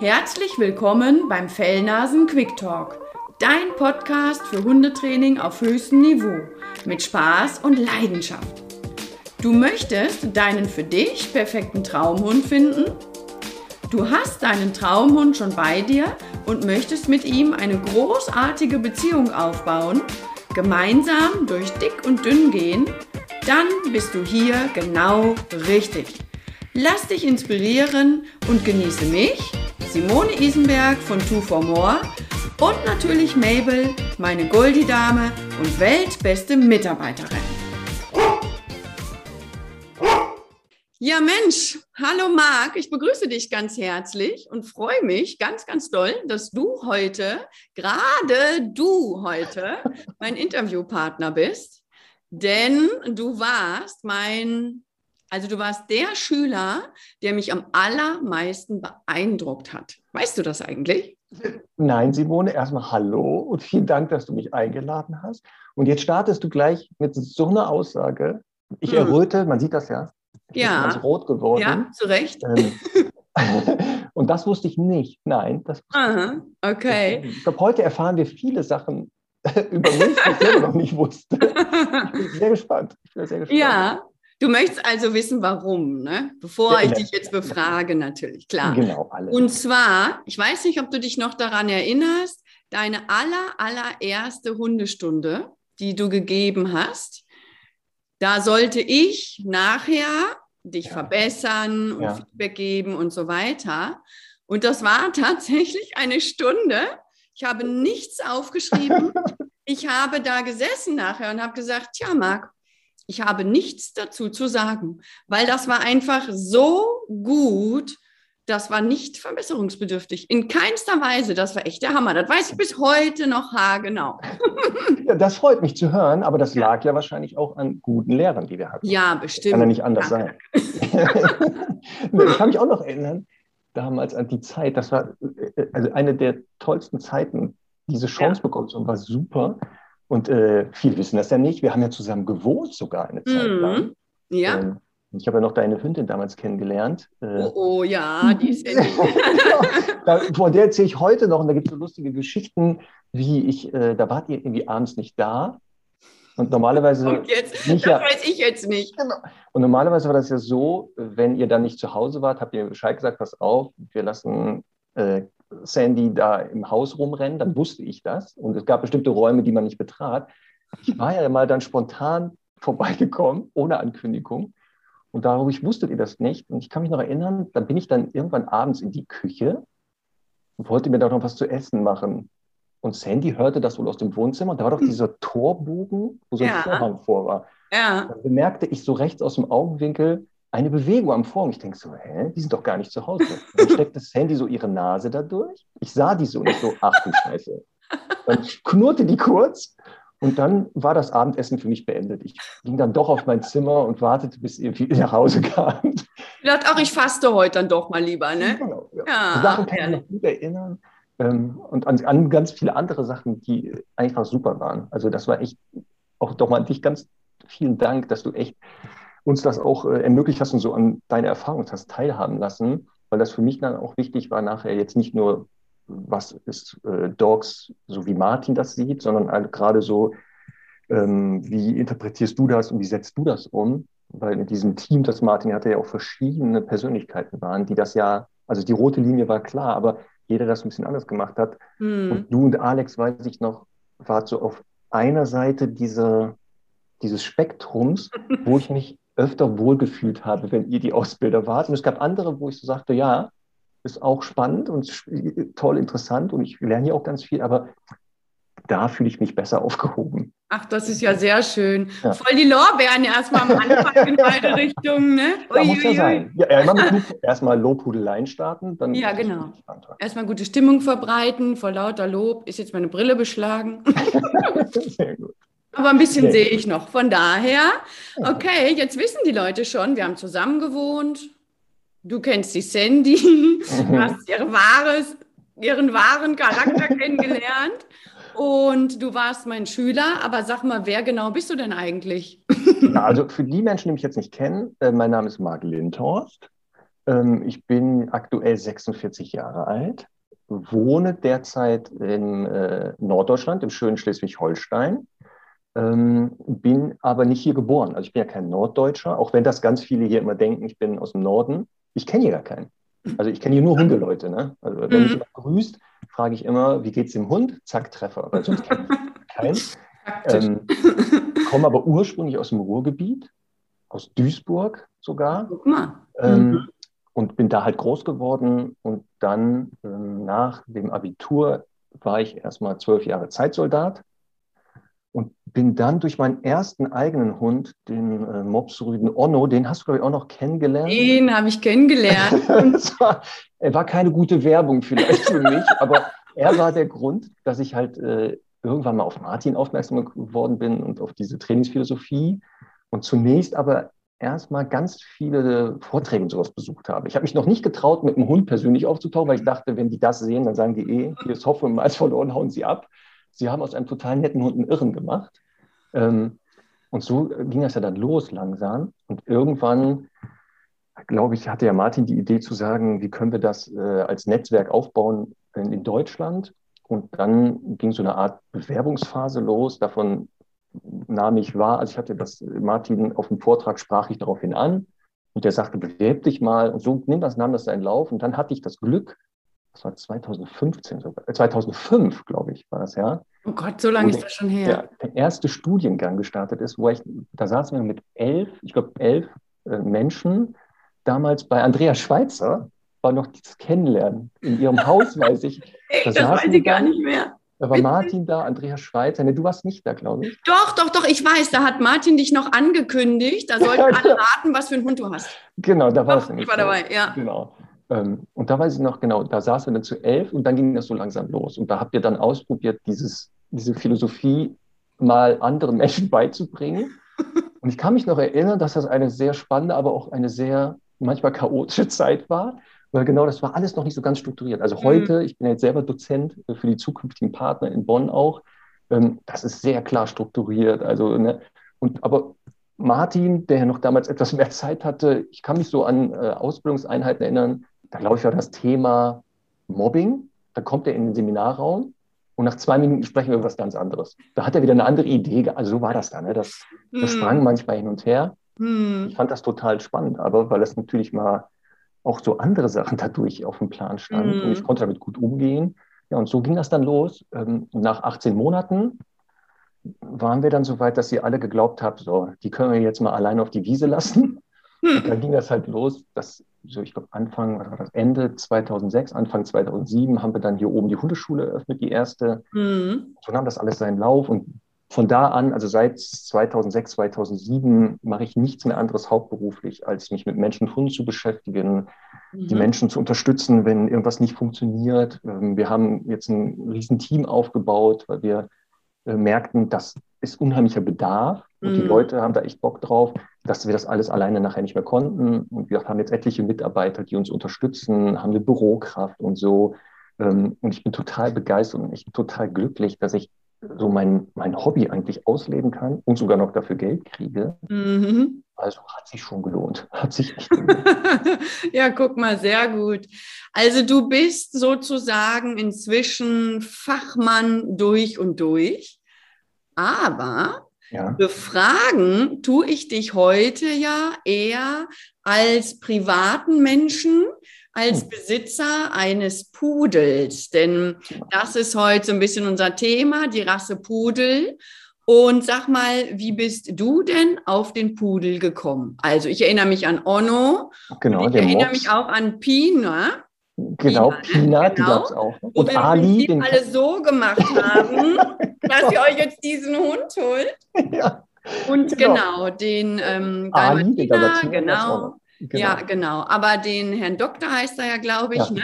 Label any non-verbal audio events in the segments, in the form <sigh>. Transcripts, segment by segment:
Herzlich willkommen beim Fellnasen Quick Talk, dein Podcast für Hundetraining auf höchstem Niveau mit Spaß und Leidenschaft. Du möchtest deinen für dich perfekten Traumhund finden? Du hast deinen Traumhund schon bei dir und möchtest mit ihm eine großartige Beziehung aufbauen, gemeinsam durch dick und dünn gehen? Dann bist du hier genau richtig. Lass dich inspirieren und genieße mich, Simone Isenberg von Two for More und natürlich Mabel, meine Goldie-Dame und weltbeste Mitarbeiterin. Ja, Mensch, hallo Marc, ich begrüße dich ganz herzlich und freue mich ganz, ganz doll, dass du heute, gerade du heute, mein Interviewpartner bist, denn du warst mein also du warst der Schüler, der mich am allermeisten beeindruckt hat. Weißt du das eigentlich? Nein, Simone, erstmal hallo und vielen Dank, dass du mich eingeladen hast. Und jetzt startest du gleich mit so einer Aussage. Ich hm. erröte, man sieht das ja. Ich ja. bin ganz rot geworden. Ja, zu Recht. Ähm, <laughs> und das wusste ich nicht. Nein, das Aha, okay. Ich, ich glaube, heute erfahren wir viele Sachen <laughs> über mich, die ich selber noch nicht wusste. Ich bin sehr gespannt. Ich bin sehr gespannt. Ja, Du möchtest also wissen, warum, ne? bevor ja, ich dich jetzt befrage, natürlich, klar. Genau, alles. Und zwar, ich weiß nicht, ob du dich noch daran erinnerst, deine aller, allererste Hundestunde, die du gegeben hast, da sollte ich nachher dich ja. verbessern und ja. Feedback geben und so weiter. Und das war <laughs> tatsächlich eine Stunde. Ich habe nichts aufgeschrieben. <laughs> ich habe da gesessen nachher und habe gesagt, tja, Marc, ich habe nichts dazu zu sagen, weil das war einfach so gut. Das war nicht verbesserungsbedürftig. In keinster Weise. Das war echt der Hammer. Das weiß ich bis heute noch haargenau. <laughs> Ja, das freut mich zu hören, aber das lag ja wahrscheinlich auch an guten Lehrern, die wir hatten. Ja, bestimmt. Kann ja nicht anders ja. sein. <laughs> ich kann mich auch noch erinnern, damals an die Zeit, das war äh, also eine der tollsten Zeiten, diese Chance ja. bekommen zu haben, war super. Und äh, viele wissen das ja nicht. Wir haben ja zusammen gewohnt sogar eine Zeit mhm. lang. Ja. Ähm, ich habe ja noch deine Hündin damals kennengelernt. Äh, oh, oh, ja, die ist ja <laughs> da, Von der erzähle ich heute noch und da gibt es so lustige Geschichten, wie ich, äh, da wart ihr irgendwie abends nicht da. Und normalerweise. Und jetzt, nicht, das ja, weiß ich jetzt nicht. Genau. Und normalerweise war das ja so, wenn ihr dann nicht zu Hause wart, habt ihr Bescheid gesagt, pass auf, wir lassen äh, Sandy da im Haus rumrennen, dann wusste ich das. Und es gab bestimmte Räume, die man nicht betrat. Ich war ja mal dann spontan <laughs> vorbeigekommen, ohne Ankündigung. Und dadurch wusstet ihr das nicht. Und ich kann mich noch erinnern, da bin ich dann irgendwann abends in die Küche und wollte mir da noch was zu essen machen. Und Sandy hörte das wohl aus dem Wohnzimmer. Da war doch dieser Torbogen, wo so ein ja. Vorhang vor war. Ja. Da bemerkte ich so rechts aus dem Augenwinkel, eine Bewegung am Vorhang. Ich denke so, hä, die sind doch gar nicht zu Hause. Dann steckt das Handy so ihre Nase da durch. Ich sah die so und ich so, ach du Scheiße. Dann knurrte die kurz und dann war das Abendessen für mich beendet. Ich ging dann doch auf mein Zimmer und wartete, bis ihr nach Hause kam. Ich dachte auch, ich faste heute dann doch mal lieber, ne? Genau, ja. ja Sachen kann ich mich gut erinnern. Ähm, und an, an, ganz viele andere Sachen, die einfach super waren. Also das war echt, auch doch mal an dich ganz vielen Dank, dass du echt uns das auch äh, ermöglicht hast und so an deine Erfahrung hast teilhaben lassen, weil das für mich dann auch wichtig war, nachher jetzt nicht nur, was ist äh, Dogs, so wie Martin das sieht, sondern halt gerade so, ähm, wie interpretierst du das und wie setzt du das um? Weil in diesem Team, das Martin hatte, ja auch verschiedene Persönlichkeiten waren, die das ja, also die rote Linie war klar, aber jeder das ein bisschen anders gemacht hat. Mhm. Und du und Alex, weiß ich noch, wart so auf einer Seite dieser, dieses Spektrums, wo ich mich öfter wohlgefühlt habe, wenn ihr die Ausbilder wart. Und es gab andere, wo ich so sagte, ja, ist auch spannend und toll interessant und ich lerne hier auch ganz viel, aber da fühle ich mich besser aufgehoben. Ach, das ist ja sehr schön. Ja. Voll die Lorbeeren erstmal am Anfang in <laughs> beide Richtungen, ne? Ja, muss ja sein. Ja, erstmal Lobhudeleien starten, dann. Ja, genau. Erstmal gute Stimmung verbreiten, vor lauter Lob. Ist jetzt meine Brille beschlagen? <laughs> sehr gut. Aber ein bisschen sehe ich noch. Von daher, okay, jetzt wissen die Leute schon, wir haben zusammen gewohnt. Du kennst die Sandy, du hast ihre wahres, ihren wahren Charakter <laughs> kennengelernt. Und du warst mein Schüler, aber sag mal, wer genau bist du denn eigentlich? <laughs> Ja, also für die Menschen, die mich jetzt nicht kennen, äh, mein Name ist Marc Lindhorst. Ähm, ich bin aktuell 46 Jahre alt, wohne derzeit in äh, Norddeutschland, im schönen Schleswig-Holstein. Ähm, bin aber nicht hier geboren. Also ich bin ja kein Norddeutscher, auch wenn das ganz viele hier immer denken, ich bin aus dem Norden. Ich kenne hier gar keinen. Also ich kenne hier nur Hundeleute. Ne? Also wenn mhm. mich jemand grüßt, frage ich immer, wie geht's dem Hund? Zack, Treffer. Weil sonst kenne ich keinen. <laughs> Ähm, komme aber ursprünglich aus dem Ruhrgebiet, aus Duisburg sogar. Guck mal. Ähm, mhm. Und bin da halt groß geworden. Und dann ähm, nach dem Abitur war ich erstmal zwölf Jahre Zeitsoldat bin dann durch meinen ersten eigenen Hund, den äh, Mopsrüden Onno, den hast du, glaube ich, auch noch kennengelernt. Den habe ich kennengelernt. <laughs> war, er war keine gute Werbung vielleicht für mich, <laughs> aber er war der Grund, dass ich halt äh, irgendwann mal auf Martin aufmerksam geworden bin und auf diese Trainingsphilosophie und zunächst aber erstmal ganz viele Vorträge und sowas besucht habe. Ich habe mich noch nicht getraut, mit dem Hund persönlich aufzutauchen, weil ich dachte, wenn die das sehen, dann sagen die eh, hier ist und Mais verloren, hauen sie ab. Sie haben aus einem total netten Hund einen Irren gemacht. Ähm, und so ging das ja dann los langsam. Und irgendwann, glaube ich, hatte ja Martin die Idee zu sagen, wie können wir das äh, als Netzwerk aufbauen in, in Deutschland. Und dann ging so eine Art Bewerbungsphase los. Davon nahm ich wahr, also ich hatte das, Martin auf dem Vortrag sprach ich daraufhin an und der sagte, bewerb dich mal. Und so nimm das, nahm das seinen Lauf. Und dann hatte ich das Glück, das war 2015 sogar, 2005, äh, glaube ich, war das ja. Oh Gott, so lange ist das schon her. Der, der, erste Studiengang gestartet ist, wo ich, da saßen wir mit elf, ich glaube elf äh, Menschen, damals bei Andreas Schweitzer, war noch dieses Kennenlernen in ihrem Haus, <laughs> weiß ich. Da das weiß ich gar nicht mehr. Da war Martin da, Andreas Schweitzer. Ne, du warst nicht da, glaube ich. Doch, doch, doch, ich weiß. Da hat Martin dich noch angekündigt. Da sollten <laughs> alle raten, was für einen Hund du hast. Genau, da war es nämlich. Ich war dabei, ja. Genau. Ähm, und da weiß ich noch, genau, da saßen wir dann zu elf und dann ging das so langsam los. Und da habt ihr dann ausprobiert, dieses, diese Philosophie mal anderen <laughs> Menschen beizubringen. <laughs> Und ich kann mich noch erinnern, dass das eine sehr spannende, aber auch eine sehr manchmal chaotische Zeit war, weil genau das war alles noch nicht so ganz strukturiert. Also heute, mhm. ich bin jetzt selber Dozent für die zukünftigen Partner in Bonn auch, ähm, das ist sehr klar strukturiert. Also, ne, und aber Martin, der noch damals etwas mehr Zeit hatte, ich kann mich so an äh, Ausbildungseinheiten erinnern, da glaube ich, war das Thema Mobbing. Da kommt er in den Seminarraum und nach zwei Minuten sprechen wir über was ganz anderes. Da hat er wieder eine andere Idee. Also so war das dann. Ne? Das, das hm. sprang manchmal hin und her. Hm. Ich fand das total spannend, aber weil es natürlich mal auch so andere Sachen dadurch auf dem Plan standen hm. und ich konnte damit gut umgehen. Ja, und so ging das dann los. Ähm, nach 18 Monaten waren wir dann so weit, dass sie alle geglaubt haben, so, die können wir jetzt mal alleine auf die Wiese lassen. Und dann ging das halt los, dass so ich glaube Anfang, was war das, Ende 2006, Anfang 2007 haben wir dann hier oben die Hundeschule eröffnet, die erste. Mhm. So nahm das alles seinen Lauf und von da an, also seit 2006, 2007, mache ich nichts mehr anderes hauptberuflich, als mich mit Menschen und Hunden zu beschäftigen, mhm. die Menschen zu unterstützen, wenn irgendwas nicht funktioniert. Ähm, wir haben jetzt ein riesen Team aufgebaut, weil wir äh, merkten, das ist unheimlicher Bedarf und mhm. die Leute haben da echt Bock drauf, dass wir das alles alleine nachher nicht mehr konnten. Und wir haben jetzt etliche Mitarbeiter, die uns unterstützen, haben eine Bürokraft und so. Ähm, und ich bin total begeistert und ich bin total glücklich, dass ich so mein, mein Hobby eigentlich ausleben kann und sogar noch dafür Geld kriege. Mhm. Also hat sich schon gelohnt. Hat sich echt <laughs> gelohnt. ja, guck mal, sehr gut. Also du bist sozusagen inzwischen Fachmann durch und durch, aber ja. Befragen tue ich dich heute ja eher als privaten Menschen, als hm. Besitzer eines Pudels, denn das ist heute so ein bisschen unser Thema, die Rasse Pudel. Und sag mal, wie bist du denn auf den Pudel gekommen? Also ich erinnere mich an Onno. Genau, ich erinnere Mops. mich auch an Pina. Genau, Pina, Pina genau, die gab es auch. Und Ali. Den alle so gemacht haben, genau. <laughs> dass ihr euch jetzt diesen Hund holt. Ja. Und genau, genau den ähm, Ali, den genau. Genau. Ja, genau. Aber den Herrn Doktor heißt er ja, glaube ich. Ja. Ne?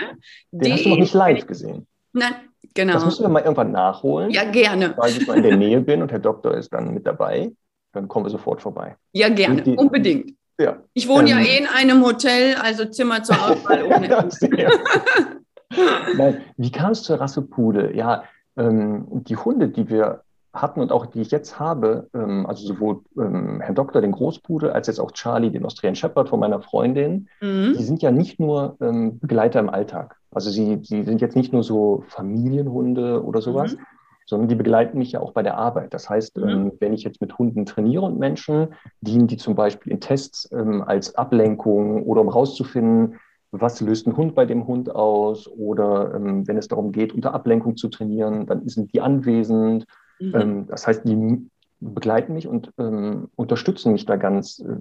Den, den hast du noch nicht live gesehen. Nein, genau. Das müssen wir mal irgendwann nachholen. Ja, gerne. Weil ich mal in der Nähe bin und Herr Doktor ist dann mit dabei. Dann kommen wir sofort vorbei. Ja, gerne, die, unbedingt. Ja. Ich wohne ähm, ja eh in einem Hotel, also Zimmer zur Auswahl <laughs> ohne <laughs> Nein, wie kam es zur Rasse Pudel? Ja, ähm, die Hunde, die wir hatten und auch die ich jetzt habe, ähm, also sowohl ähm, Herr Doktor, den Großpudel, als jetzt auch Charlie, den Australian Shepherd von meiner Freundin, mhm. die sind ja nicht nur ähm, Begleiter im Alltag. Also sie, sie sind jetzt nicht nur so Familienhunde oder sowas, mhm. Sondern die begleiten mich ja auch bei der Arbeit. Das heißt, mhm. ähm, wenn ich jetzt mit Hunden trainiere und Menschen, dienen die zum Beispiel in Tests ähm, als Ablenkung oder um rauszufinden, was löst ein Hund bei dem Hund aus oder ähm, wenn es darum geht, unter Ablenkung zu trainieren, dann sind die anwesend. Mhm. Ähm, das heißt, die begleiten mich und ähm, unterstützen mich da ganz äh,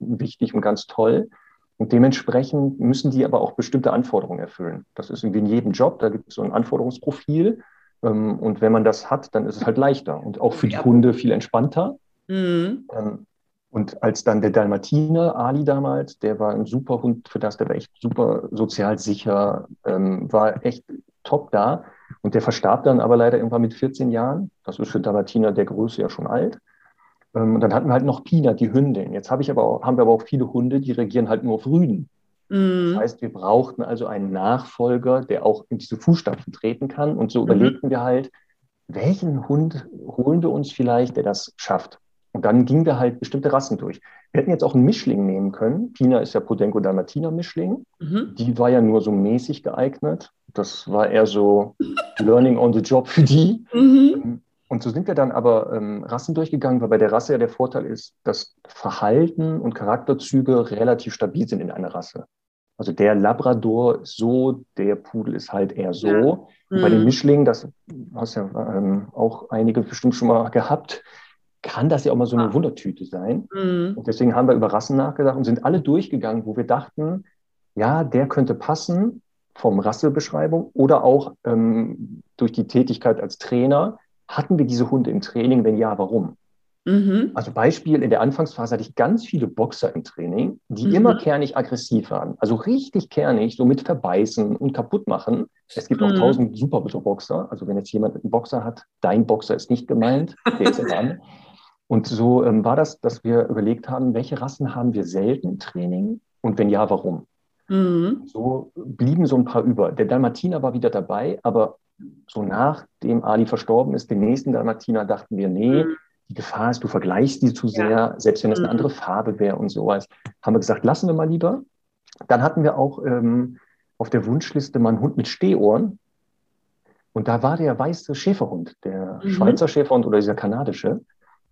wichtig und ganz toll. Und dementsprechend müssen die aber auch bestimmte Anforderungen erfüllen. Das ist wie in jedem Job, da gibt es so ein Anforderungsprofil. Ähm, und wenn man das hat, dann ist es halt leichter und auch für die Hunde viel entspannter. Mhm. Ähm, und als dann der Dalmatiner, Ali damals, der war ein super Hund für das, der war echt super sozial sicher, ähm, war echt top da. Und der verstarb dann aber leider irgendwann mit 14 Jahren. Das ist für Dalmatiner der Größe ja schon alt. Ähm, und dann hatten wir halt noch Pina, die Hündin. Jetzt hab ich aber auch, haben wir aber auch viele Hunde, die regieren halt nur auf Rüden. Mhm. Das heißt, wir brauchten also einen Nachfolger, der auch in diese Fußstapfen treten kann. Und so mhm. überlegten wir halt, welchen Hund holen wir uns vielleicht, der das schafft. Und dann gingen wir halt bestimmte Rassen durch. Wir hätten jetzt auch einen Mischling nehmen können. Pina ist ja Podenco Dalmatiner Mischling. Mhm. Die war ja nur so mäßig geeignet. Das war eher so Learning on the Job für die. Mhm. Und so sind wir dann aber ähm, Rassen durchgegangen, weil bei der Rasse ja der Vorteil ist, dass Verhalten und Charakterzüge relativ stabil sind in einer Rasse. Also der Labrador ist so, der Pudel ist halt eher so. Ja. Mhm. Bei den mhm. Mischlingen, das hast ja ähm, auch einige bestimmt schon mal gehabt, kann das ja auch mal so eine ah. Wundertüte sein. Mhm. Und deswegen haben wir über Rassen nachgedacht und sind alle durchgegangen, wo wir dachten, ja, der könnte passen vom Rassebeschreibung oder auch ähm, durch die Tätigkeit als Trainer. Hatten wir diese Hunde im Training? Wenn ja, warum? Mhm. Also Beispiel, in der Anfangsphase hatte ich ganz viele Boxer im Training, die mhm. immer kernig aggressiv waren. Also richtig kernig, so mit verbeißen und kaputt machen. Es gibt mhm. auch tausend super Boxer. Also wenn jetzt jemand einen Boxer hat, dein Boxer ist nicht gemeint, der ist dran. <laughs> Und so ähm, war das, dass wir überlegt haben, welche Rassen haben wir selten im Training und wenn ja, warum? Mhm. So blieben so ein paar über. Der Dalmatiner war wieder dabei, aber so nachdem Ali verstorben ist, den nächsten Dalmatiner dachten wir, nee, mhm. die Gefahr ist, du vergleichst die zu sehr, ja. selbst wenn es eine mhm. andere Farbe wäre und sowas. Haben wir gesagt, lassen wir mal lieber. Dann hatten wir auch ähm, auf der Wunschliste mal einen Hund mit Stehohren. Und da war der weiße Schäferhund, der mhm. Schweizer Schäferhund oder dieser kanadische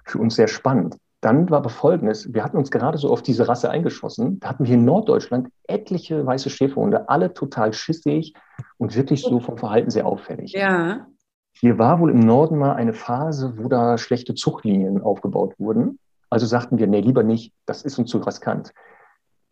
für uns sehr spannend. Dann war aber Folgendes, wir hatten uns gerade so auf diese Rasse eingeschossen. Da hatten wir in Norddeutschland etliche weiße Schäferhunde, alle total schissig und wirklich so vom Verhalten sehr auffällig. Ja. Hier war wohl im Norden mal eine Phase, wo da schlechte Zuchtlinien aufgebaut wurden. Also sagten wir, nee, lieber nicht, das ist uns zu riskant.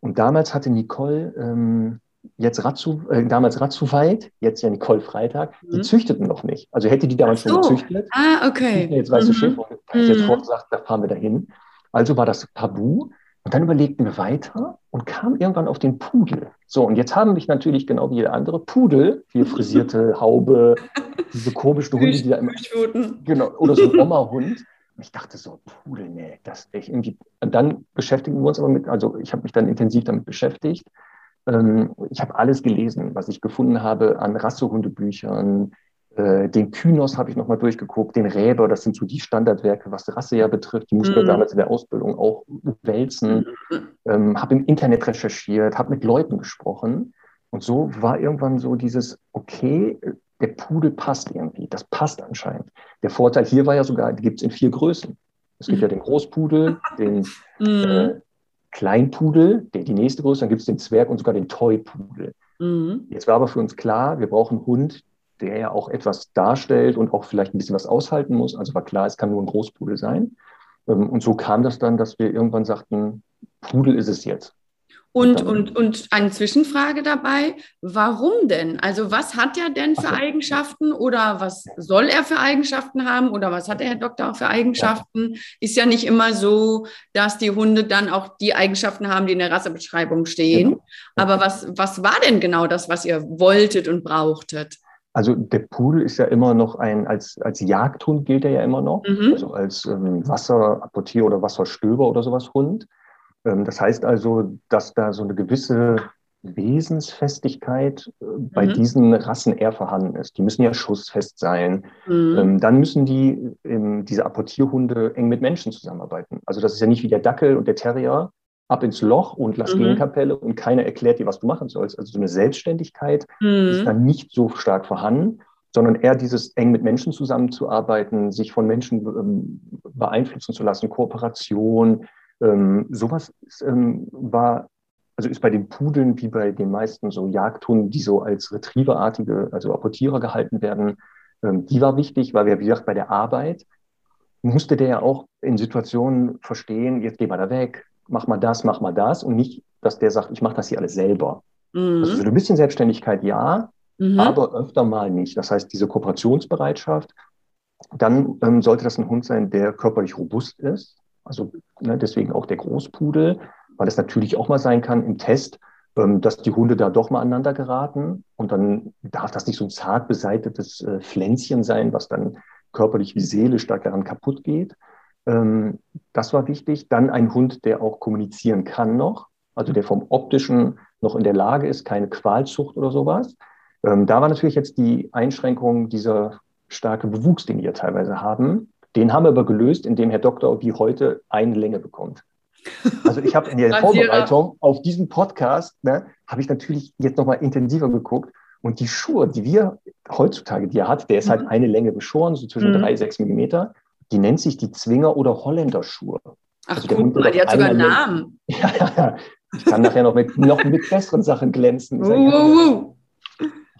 Und damals hatte Nicole ähm, jetzt Ratzu, äh, damals Ratzuweit, jetzt ja Nicole Freitag, mhm. die züchteten noch nicht. Also hätte die damals so. schon gezüchtet. Ah, okay. Jetzt weißt mhm. du, Schäfer, mhm. jetzt sofort gesagt, da fahren wir dahin. Also war das Tabu. Und dann überlegten wir weiter und kamen irgendwann auf den Pudel. So, und jetzt haben mich natürlich genau wie jeder andere Pudel, hier <laughs> frisierte Haube, diese komischen Hunde, die da immer. Genau, oder so ein Oma-Hund. Und ich dachte so, Pudel, nee, das echt irgendwie. Und dann beschäftigen wir uns aber mit, also ich habe mich dann intensiv damit beschäftigt. Ähm, ich habe alles gelesen, was ich gefunden habe an Rassehundebüchern. Äh, den Kynos habe ich nochmal durchgeguckt, den Räber, das sind so die Standardwerke, was Rasse ja betrifft. Die musste mhm. damals in der Ausbildung auch wälzen. Mhm. Ähm, habe im Internet recherchiert, habe mit Leuten gesprochen. Und so war irgendwann so dieses, okay, der Pudel passt irgendwie. Das passt anscheinend. Der Vorteil hier war ja sogar, die gibt es in vier Größen. Es gibt ja den Großpudel, den mhm. äh, Kleinpudel, der die nächste Größe, dann gibt es den Zwerg und sogar den Toypudel. Mhm. Jetzt war aber für uns klar, wir brauchen einen Hund, der ja auch etwas darstellt und auch vielleicht ein bisschen was aushalten muss. Also war klar, es kann nur ein Großpudel sein. Ähm, und so kam das dann, dass wir irgendwann sagten, Pudel ist es jetzt. Und, und, und eine Zwischenfrage dabei, warum denn? Also was hat er denn für Eigenschaften oder was soll er für Eigenschaften haben oder was hat der Herr Doktor auch für Eigenschaften? Ist ja nicht immer so, dass die Hunde dann auch die Eigenschaften haben, die in der Rassebeschreibung stehen. Genau. Aber was, was war denn genau das, was ihr wolltet und brauchtet? Also der Pudel ist ja immer noch ein, als, als Jagdhund gilt er ja immer noch, mhm. also als ähm, Wasserapportier oder Wasserstöber oder sowas Hund. Ähm, das heißt also, dass da so eine gewisse Wesensfestigkeit äh, bei mhm. diesen Rassen eher vorhanden ist. Die müssen ja schussfest sein. Mhm. Ähm, dann müssen die, ähm, diese Apportierhunde eng mit Menschen zusammenarbeiten. Also das ist ja nicht wie der Dackel und der Terrier, ab ins Loch und lass mhm. Gegenkapelle und keiner erklärt dir, was du machen sollst. Also so eine Selbstständigkeit mhm. ist dann nicht so stark vorhanden, sondern eher dieses eng mit Menschen zusammenzuarbeiten, sich von Menschen ähm, beeinflussen zu lassen, Kooperation. Ähm, sowas ist, ähm, war, also ist bei den Pudeln wie bei den meisten so Jagdhunden, die so als Retrieverartige, also Apportierer gehalten werden, ähm, die war wichtig, weil wir, wie gesagt, bei der Arbeit musste der ja auch in Situationen verstehen, jetzt geh mal da weg, mach mal das, mach mal das und nicht, dass der sagt, ich mache das hier alles selber. Mhm. Also so ein bisschen Selbstständigkeit ja, mhm. aber öfter mal nicht. Das heißt, diese Kooperationsbereitschaft, dann ähm, sollte das ein Hund sein, der körperlich robust ist. Also ne, deswegen auch der Großpudel, weil es natürlich auch mal sein kann im Test, ähm, dass die Hunde da doch mal aneinander geraten. Und dann darf das nicht so ein zart beseitetes äh, Pflänzchen sein, was dann körperlich wie seelisch daran kaputt geht. Ähm, das war wichtig. Dann ein Hund, der auch kommunizieren kann noch, also der vom optischen noch in der Lage ist, keine Qualzucht oder sowas. Ähm, da war natürlich jetzt die Einschränkung dieser starke Bewuchs, den wir teilweise haben. Den haben wir aber gelöst, indem Herr Doktor wie heute eine Länge bekommt. Also ich habe in der <laughs> Vorbereitung auf diesen Podcast, ne, habe ich natürlich jetzt nochmal intensiver geguckt. Und die Schuhe, die wir heutzutage, die er hat, der ist halt mhm. eine Länge geschoren, so zwischen mhm. drei, sechs Millimeter. Die nennt sich die Zwinger- oder Holländerschuhe. Ach, also mal, die hat sogar einen Namen. <laughs> Ja, ja, ja. Ich kann nachher noch mit, noch mit besseren Sachen glänzen. Uh, uh, uh.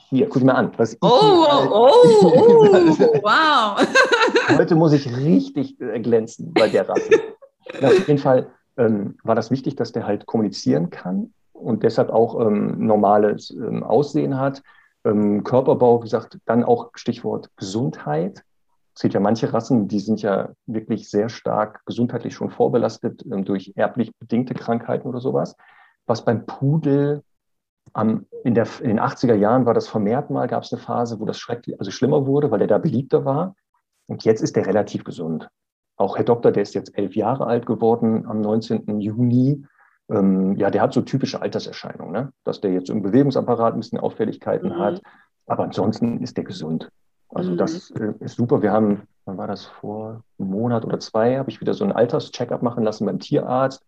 Hier, guck mal an. Was oh, oh, oh, <laughs> oh, wow. Heute muss ich richtig äh, glänzen bei der Rasse. Auf jeden Fall ähm, war das wichtig, dass der halt kommunizieren kann und deshalb auch ähm, normales ähm, Aussehen hat. Ähm, Körperbau, wie gesagt, dann auch Stichwort Gesundheit. Es gibt ja manche Rassen, die sind ja wirklich sehr stark gesundheitlich schon vorbelastet ähm, durch erblich bedingte Krankheiten oder sowas. Was beim Pudel am, in, der, in den 80er Jahren war das vermehrt mal, gab es eine Phase, wo das schrecklich, also schlimmer wurde, weil er da beliebter war. Und jetzt ist er relativ gesund. Auch Herr Doktor, der ist jetzt elf Jahre alt geworden am 19. Juni. Ähm, ja, der hat so typische Alterserscheinungen, ne? dass der jetzt im Bewegungsapparat ein bisschen Auffälligkeiten mhm. hat. Aber ansonsten ist der gesund. Also mhm. das äh, ist super. Wir haben, wann war das vor einem Monat oder zwei, habe ich wieder so einen Alterscheckup machen lassen beim Tierarzt.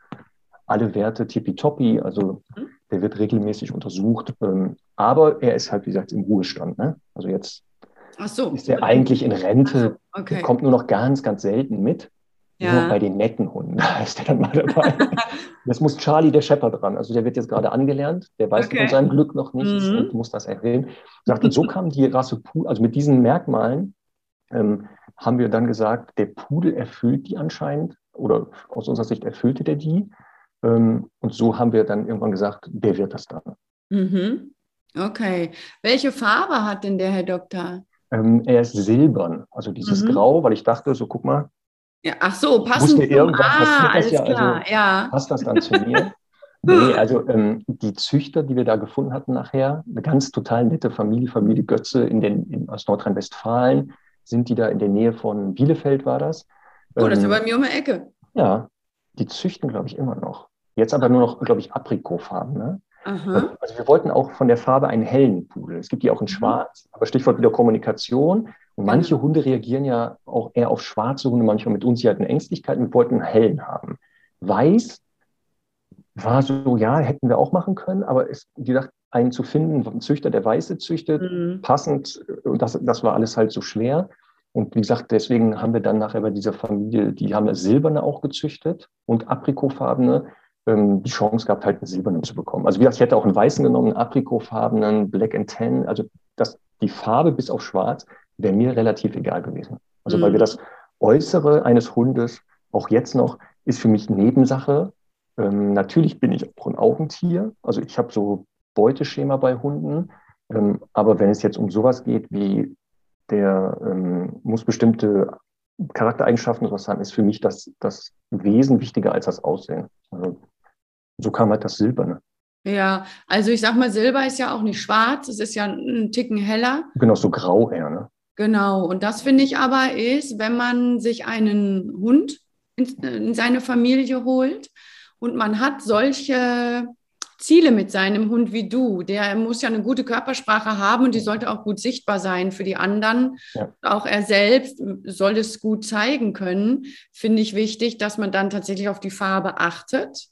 Alle Werte tippitoppi, also mhm. Der wird regelmäßig untersucht. Ähm, aber er ist halt, wie gesagt, im Ruhestand. Ne? Also jetzt so. ist er eigentlich in Rente, so. okay. kommt nur noch ganz, ganz selten mit. Ja. Nur bei den netten Hunden, <laughs> da ist er dann mal dabei. <laughs> das muss Charlie, der Shepherd, dran. Also der wird jetzt gerade angelernt. Der weiß okay. von seinem Glück noch nichts mhm. und muss das erwähnen. Sagt, und so kam die Rasse Pudel, also mit diesen Merkmalen ähm, haben wir dann gesagt, der Pudel erfüllt die anscheinend oder aus unserer Sicht erfüllte der die. Ähm, und so haben wir dann irgendwann gesagt, der wird das dann. Mhm. Okay. Welche Farbe hat denn der Herr Doktor? Ähm, er ist silbern, also dieses mhm. Grau, weil ich dachte, so guck mal, ja, ach so, passend. Musste irgendwann ah, das ja, klar, also ja. passt das dann zu mir? <laughs> nee, also ähm, die Züchter, die wir da gefunden hatten nachher, eine ganz total nette Familie, Familie Götze in den, in, aus Nordrhein-Westfalen, sind die da in der Nähe von Bielefeld war das. Oh, ähm, das ist ja bei mir um die Ecke. Ja, die züchten, glaube ich, immer noch. Jetzt aber nur noch, glaube ich, Aprikofarben. Ne? Also wir wollten auch von der Farbe einen hellen Pudel. Es gibt die auch in mhm. Schwarz, aber Stichwort wieder Kommunikation. Und manche mhm. Hunde reagieren ja auch eher auf schwarze Hunde, manchmal mit Unsicherheit und Ängstlichkeit. Wir wollten einen hellen haben. Weiß war so, ja, hätten wir auch machen können, aber es, gesagt, einen zu finden, einen Züchter, der Weiße züchtet, mhm. passend, und das, das war alles halt so schwer. Und wie gesagt, deswegen haben wir dann nachher bei dieser Familie, die haben silberne auch gezüchtet und aprikofarbene ähm, die Chance gehabt, halt einen silbernen zu bekommen. Also wie gesagt, ich hätte auch einen weißen genommen, einen aprikofarbenen, Black and Tan. Also das, die Farbe bis auf schwarz wäre mir relativ egal gewesen. Also mhm. weil wir das Äußere eines Hundes, auch jetzt noch, ist für mich Nebensache. Ähm, natürlich bin ich auch ein Augentier. Also ich habe so Beuteschema bei Hunden. Ähm, aber wenn es jetzt um sowas geht wie der ähm, muss bestimmte Charaktereigenschaften was haben, ist für mich das, das Wesen wichtiger als das Aussehen. Also so kam halt das Silberne. Ja, also ich sag mal, Silber ist ja auch nicht schwarz, es ist ja ein Ticken heller. Genau, so grau eher, ne? Genau, und das finde ich aber ist, wenn man sich einen Hund in, in, seine Familie holt und man hat solche Ziele mit seinem Hund wie du. Der muss ja eine gute Körpersprache haben und die sollte auch gut sichtbar sein für die anderen. Ja. Auch er selbst soll es gut zeigen können. Finde ich wichtig, dass man dann tatsächlich auf die Farbe achtet.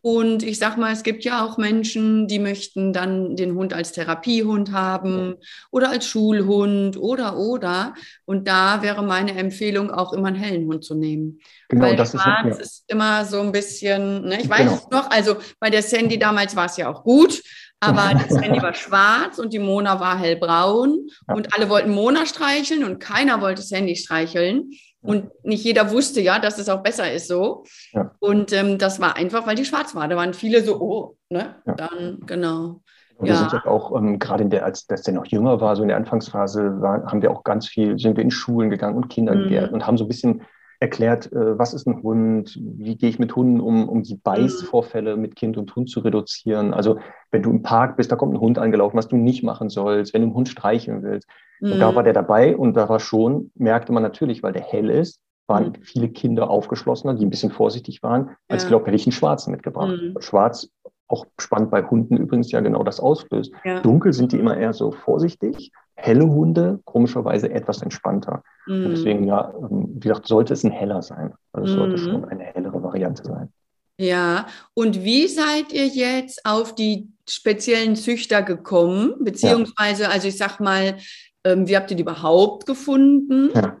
Und ich sag mal, es gibt ja auch Menschen, die möchten dann den Hund als Therapiehund haben ja. oder als Schulhund oder oder. Und da wäre meine Empfehlung auch immer einen hellen Hund zu nehmen. Genau, Weil das Schwarz ist, ja. ist, immer so ein bisschen, ne, ich weiß genau. es noch, also bei der Sandy damals war es ja auch gut. Aber das Sandy war schwarz und die Mona war hellbraun ja. und alle wollten Mona streicheln und keiner wollte Sandy streicheln. Und nicht jeder wusste ja, dass es auch besser ist so. Ja. Und ähm, das war einfach, weil die schwarz war. Da waren viele so, oh, ne? Ja. Dann, genau. Und wir sind ja auch, ähm, gerade in der, als der noch jünger war, so in der Anfangsphase, war, haben wir auch ganz viel, sind wir in Schulen gegangen und Kindergärten mhm. und haben so ein bisschen erklärt, äh, was ist ein Hund, wie gehe ich mit Hunden um, um die Beißvorfälle mit Kind und Hund zu reduzieren. Also wenn du im Park bist, da kommt ein Hund angelaufen, was du nicht machen sollst, wenn du einen Hund streicheln willst. Mhm. Und da war der dabei und da war schon, merkte man natürlich, weil der hell ist, waren mhm. viele Kinder aufgeschlossener, die ein bisschen vorsichtig waren, als ja. glaube hätte ich einen Schwarzen mitgebracht. Mhm. Schwarz auch spannend bei Hunden übrigens ja genau das auslöst. Ja. Dunkel sind die immer eher so vorsichtig, helle Hunde komischerweise etwas entspannter. Mhm. deswegen, ja, ähm, wie gesagt, sollte es ein heller sein. Also es sollte mhm. schon eine hellere Variante sein. Ja, und wie seid ihr jetzt auf die speziellen Züchter gekommen? Beziehungsweise, ja. also ich sag mal, ähm, wie habt ihr die überhaupt gefunden? Ja.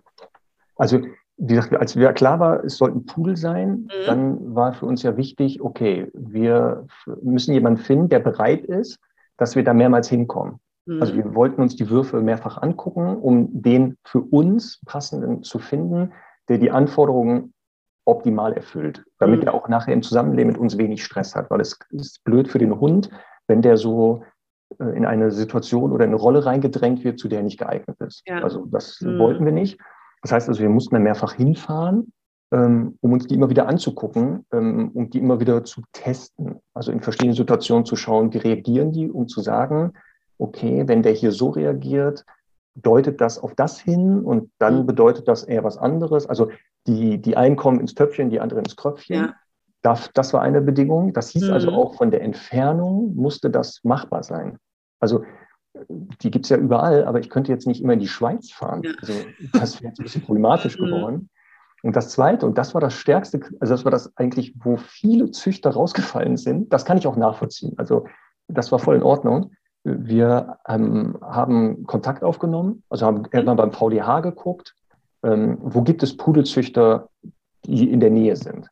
Also wie gesagt, als wir klar war, es sollten Pudel sein, mhm. dann war für uns ja wichtig, okay, wir müssen jemanden finden, der bereit ist, dass wir da mehrmals hinkommen. Mhm. Also wir wollten uns die Würfe mehrfach angucken, um den für uns passenden zu finden, der die Anforderungen optimal erfüllt, damit mhm. er auch nachher im Zusammenleben mit uns wenig Stress hat, weil es ist blöd für den Hund, wenn der so äh, in eine Situation oder eine Rolle reingedrängt wird, zu der er nicht geeignet ist. Ja. Also das mhm. wollten wir nicht. Das heißt also, wir mussten dann mehrfach hinfahren, ähm, um uns die immer wieder anzugucken ähm, und die immer wieder zu testen. Also in verschiedenen Situationen zu schauen, wie reagieren die, um zu sagen, okay, wenn der hier so reagiert, deutet das auf das hin und dann mhm. bedeutet das eher was anderes. Also die, die einen kommen ins Töpfchen, die anderen ins Kröpfchen. Ja. Das, das war eine Bedingung. Das hieß also mhm. also auch von der Entfernung musste das machbar sein. Also die gibt es ja überall, aber ich könnte jetzt nicht immer in die Schweiz fahren. Ja. Also das wäre jetzt ein bisschen problematisch <laughs> mhm. geworden. Und das Zweite, und das war das Stärkste, also das war das eigentlich, wo viele Züchter rausgefallen sind, das kann ich auch nachvollziehen. Also das war voll in Ordnung. Wir ähm, haben Kontakt aufgenommen, also haben irgendwann beim VDH geguckt, ähm, wo gibt es Pudelzüchter, die in der Nähe sind.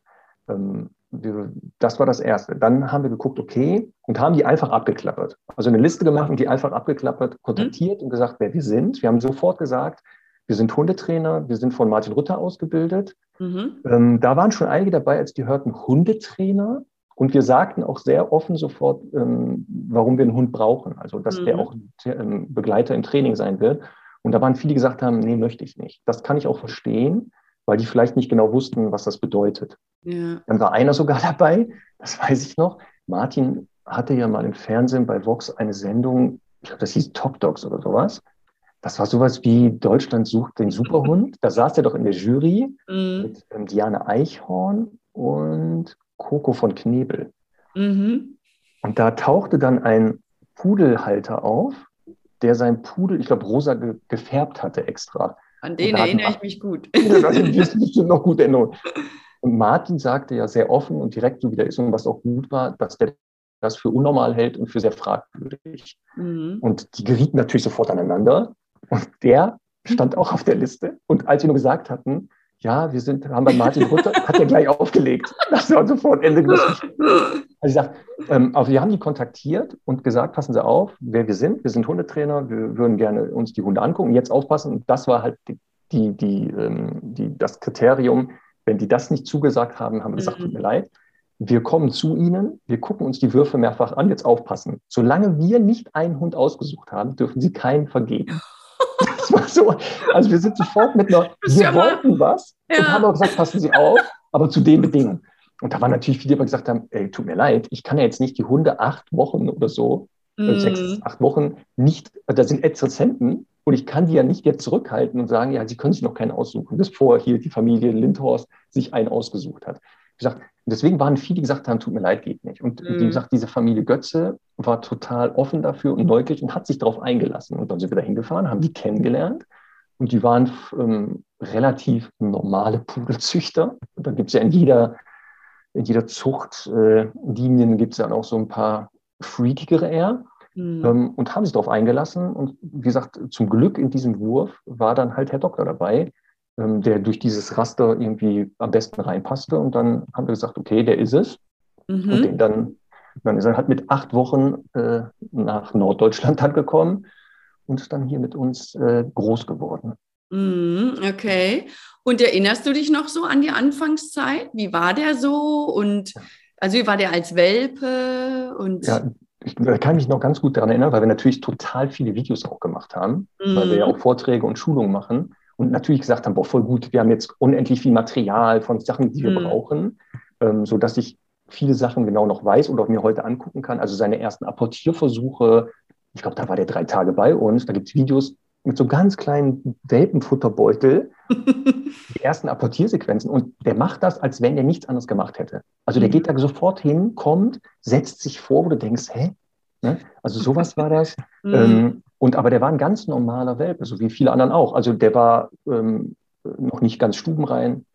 Ähm, das war das Erste. Dann haben wir geguckt, okay, und haben die einfach abgeklappert. Also eine Liste gemacht und die einfach abgeklappert, kontaktiert mhm. und gesagt, wer wir sind. Wir haben sofort gesagt, wir sind Hundetrainer, wir sind von Martin Rütter ausgebildet. Mhm. Ähm, da waren schon einige dabei, als die hörten Hundetrainer. Und wir sagten auch sehr offen sofort, ähm, warum wir einen Hund brauchen. Also, dass mhm. der auch ähm, Begleiter im Training sein wird. Und da waren viele, die gesagt haben, nee, möchte ich nicht. Das kann ich auch verstehen weil die vielleicht nicht genau wussten, was das bedeutet. Ja. Dann war einer sogar <laughs> dabei, das weiß ich noch. Martin hatte ja mal im Fernsehen bei Vox eine Sendung, ich glaube, das hieß Top Dogs oder sowas. Das war sowas wie Deutschland sucht den Superhund. Da saß er doch in der Jury mhm. mit ähm, Diane Eichhorn und Coco von Knebel. Mhm. Und da tauchte dann ein Pudelhalter auf, der sein Pudel, ich glaube, rosa ge gefärbt hatte extra. An den erinnere ich mich gut. <laughs> Das du <laughs> noch gut erinnern. Und Martin sagte ja sehr offen und direkt, so wie der ist und was auch gut war, dass der das für unnormal hält und für sehr fragwürdig. Mhm. Und die gerieten natürlich sofort aneinander. Und der stand auch auf der Liste. Und als wir nur gesagt hatten, ja, wir sind, haben bei Martin Rutter, hat er gleich aufgelegt. Das war sofort Ende Also ich sage, ähm, aber wir haben die kontaktiert und gesagt, passen Sie auf, wer wir sind. Wir sind Hundetrainer, wir würden gerne uns die Hunde angucken. Jetzt aufpassen. Und das war halt die, die, die, ähm, die, das Kriterium. Wenn die das nicht zugesagt haben, haben wir gesagt, mhm. tut mir leid. Wir kommen zu Ihnen, wir gucken uns die Würfe mehrfach an, jetzt aufpassen. Solange wir nicht einen Hund ausgesucht haben, dürfen Sie keinen vergeben. Das war so. Also wir sind sofort mit einer, wir wollten was ja. und haben auch gesagt, passen Sie auf, aber zu den Bedingungen. Und da waren natürlich viele, die gesagt haben, ey, tut mir leid, ich kann ja jetzt nicht die Hunde acht Wochen oder so, mm. sechs, acht Wochen nicht, da sind Exzessenten und ich kann die ja nicht jetzt zurückhalten und sagen, ja, sie können sich noch keinen aussuchen, bevor hier die Familie Lindhorst sich einen ausgesucht hat. Gesagt, deswegen waren viele, die gesagt haben, tut mir leid, geht nicht. Und mhm. wie gesagt, diese Familie Götze war total offen dafür und neugierig und hat sich darauf eingelassen. Und dann sind wir da hingefahren, haben die kennengelernt. Und die waren ähm, relativ normale Pudelzüchter. Und da gibt es ja in jeder, in jeder Zucht äh, gibt es ja auch so ein paar freakigere eher. Mhm. Ähm, und haben sich darauf eingelassen. Und wie gesagt, zum Glück in diesem Wurf war dann halt Herr Doktor dabei, der durch dieses Raster irgendwie am besten reinpasste. Und dann haben wir gesagt, okay, der ist es. Mhm. Und den dann, dann ist er halt mit acht Wochen äh, nach Norddeutschland dann gekommen und ist dann hier mit uns äh, groß geworden. Mhm, okay. Und erinnerst du dich noch so an die Anfangszeit? Wie war der so? Und also wie war der als Welpe? Und ja, ich kann mich noch ganz gut daran erinnern, weil wir natürlich total viele Videos auch gemacht haben, mhm. weil wir ja mhm. auch Vorträge und Schulungen machen und natürlich gesagt haben, boah, voll gut, wir haben jetzt unendlich viel Material von Sachen, die wir mhm. brauchen, ähm, sodass ich viele Sachen genau noch weiß oder mir heute angucken kann. Also seine ersten Apportierversuche, ich glaube, da war der drei Tage bei uns, da gibt es Videos mit so ganz kleinen Welpenfutterbeutel, <laughs> die ersten Apportiersequenzen und der macht das, als wenn er nichts anderes gemacht hätte. Also der mhm. geht da sofort hin, kommt, setzt sich vor, wo du denkst, hä? Ne? Also sowas war das. <laughs> Mhm. Ähm, und aber der war ein ganz normaler Welpe, so wie viele anderen auch. Also der war ähm, noch nicht ganz stubenrein,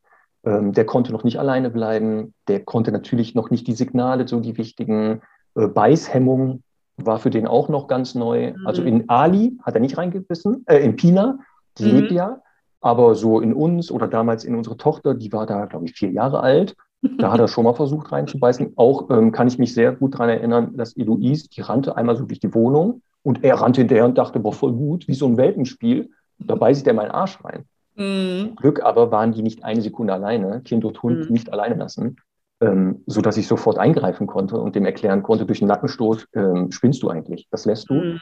ähm, der konnte noch nicht alleine bleiben, der konnte natürlich noch nicht die Signale, so die wichtigen äh, Beißhemmung war für den auch noch ganz neu. Mhm. Also in Ali hat er nicht reingebissen, äh, in Pina, die mhm. lebt ja, aber so in uns oder damals in unsere Tochter, die war da, glaube ich, vier Jahre alt. Da hat er schon mal versucht reinzubeißen. Auch ähm, kann ich mich sehr gut daran erinnern, dass Eloise, die rannte einmal so durch die Wohnung und er rannte hinterher und dachte, boah, voll gut, wie so ein Welpenspiel. Da beißt er meinen Arsch rein. Mhm. Glück aber waren die nicht eine Sekunde alleine, Kind und Hund mhm. nicht alleine lassen, ähm, so dass ich sofort eingreifen konnte und dem erklären konnte durch einen Nackenstoß, ähm, spinnst du eigentlich? Das lässt du. Mhm.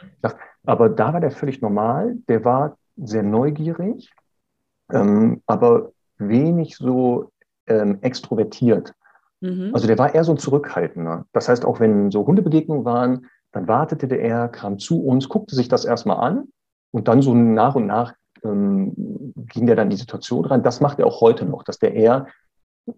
Aber da war der völlig normal. Der war sehr neugierig, ähm, aber wenig so ähm, extrovertiert. Mhm. Also der war eher so ein Zurückhaltender. Das heißt, auch wenn so Hundebegegnungen waren, dann wartete der, kam zu uns, guckte sich das erstmal an und dann so nach und nach ähm, ging der dann in die Situation rein. Das macht er auch heute noch, dass der eher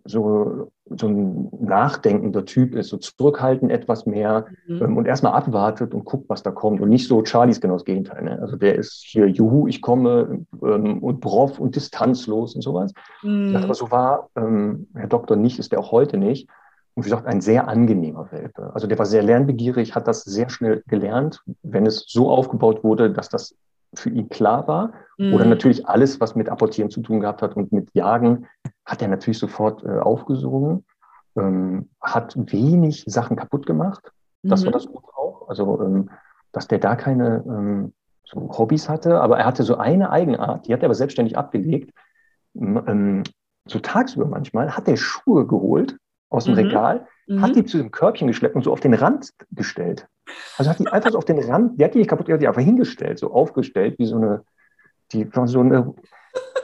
so, so ein nachdenkender Typ ist, so zurückhaltend etwas mehr mhm. ähm, und erstmal abwartet und guckt, was da kommt. Und nicht so, Charlie ist genau das Gegenteil. Ne? Also der ist hier, juhu, ich komme ähm, und broff und distanzlos und sowas. Mhm. aber so war ähm, Herr Doktor nicht, ist der auch heute nicht. Und wie gesagt, ein sehr angenehmer Welpe. Also der war sehr lernbegierig, hat das sehr schnell gelernt, wenn es so aufgebaut wurde, dass das für ihn klar war. Mhm. Oder natürlich alles, was mit Apportieren zu tun gehabt hat und mit Jagen, hat er natürlich sofort äh, aufgesogen, ähm, hat wenig Sachen kaputt gemacht. Das mhm. war das Gute auch. Also, ähm, dass der da keine ähm, so Hobbys hatte, aber er hatte so eine Eigenart, die hat er aber selbstständig abgelegt. Ähm, so tagsüber manchmal hat er Schuhe geholt aus dem mhm. Regal, hat mhm. die zu dem Körbchen geschleppt und so auf den Rand gestellt. Also hat die einfach so auf den Rand, die hat die nicht kaputt, die hat die einfach hingestellt, so aufgestellt, wie so eine, die war so eine,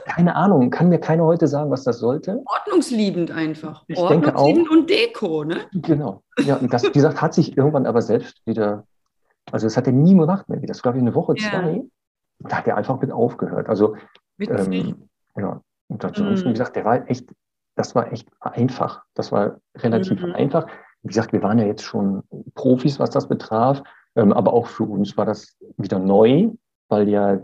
keine Ahnung, kann mir keiner heute sagen, was das sollte. Ordnungsliebend einfach. Ich Ordnungsliebend und Deko, ne? Genau. Ja, und das, wie gesagt, hat sich irgendwann aber selbst wieder, also das hat er nie gemacht mehr. Das glaube ich eine Woche, ja. zwei. Da hat er einfach mit aufgehört. Also, ähm, ja. Und ansonsten, mm. wie gesagt, der war echt, das war echt einfach. Das war relativ mm. einfach. Wie gesagt, wir waren ja jetzt schon Profis, was das betraf, ähm, aber auch für uns war das wieder neu, weil ja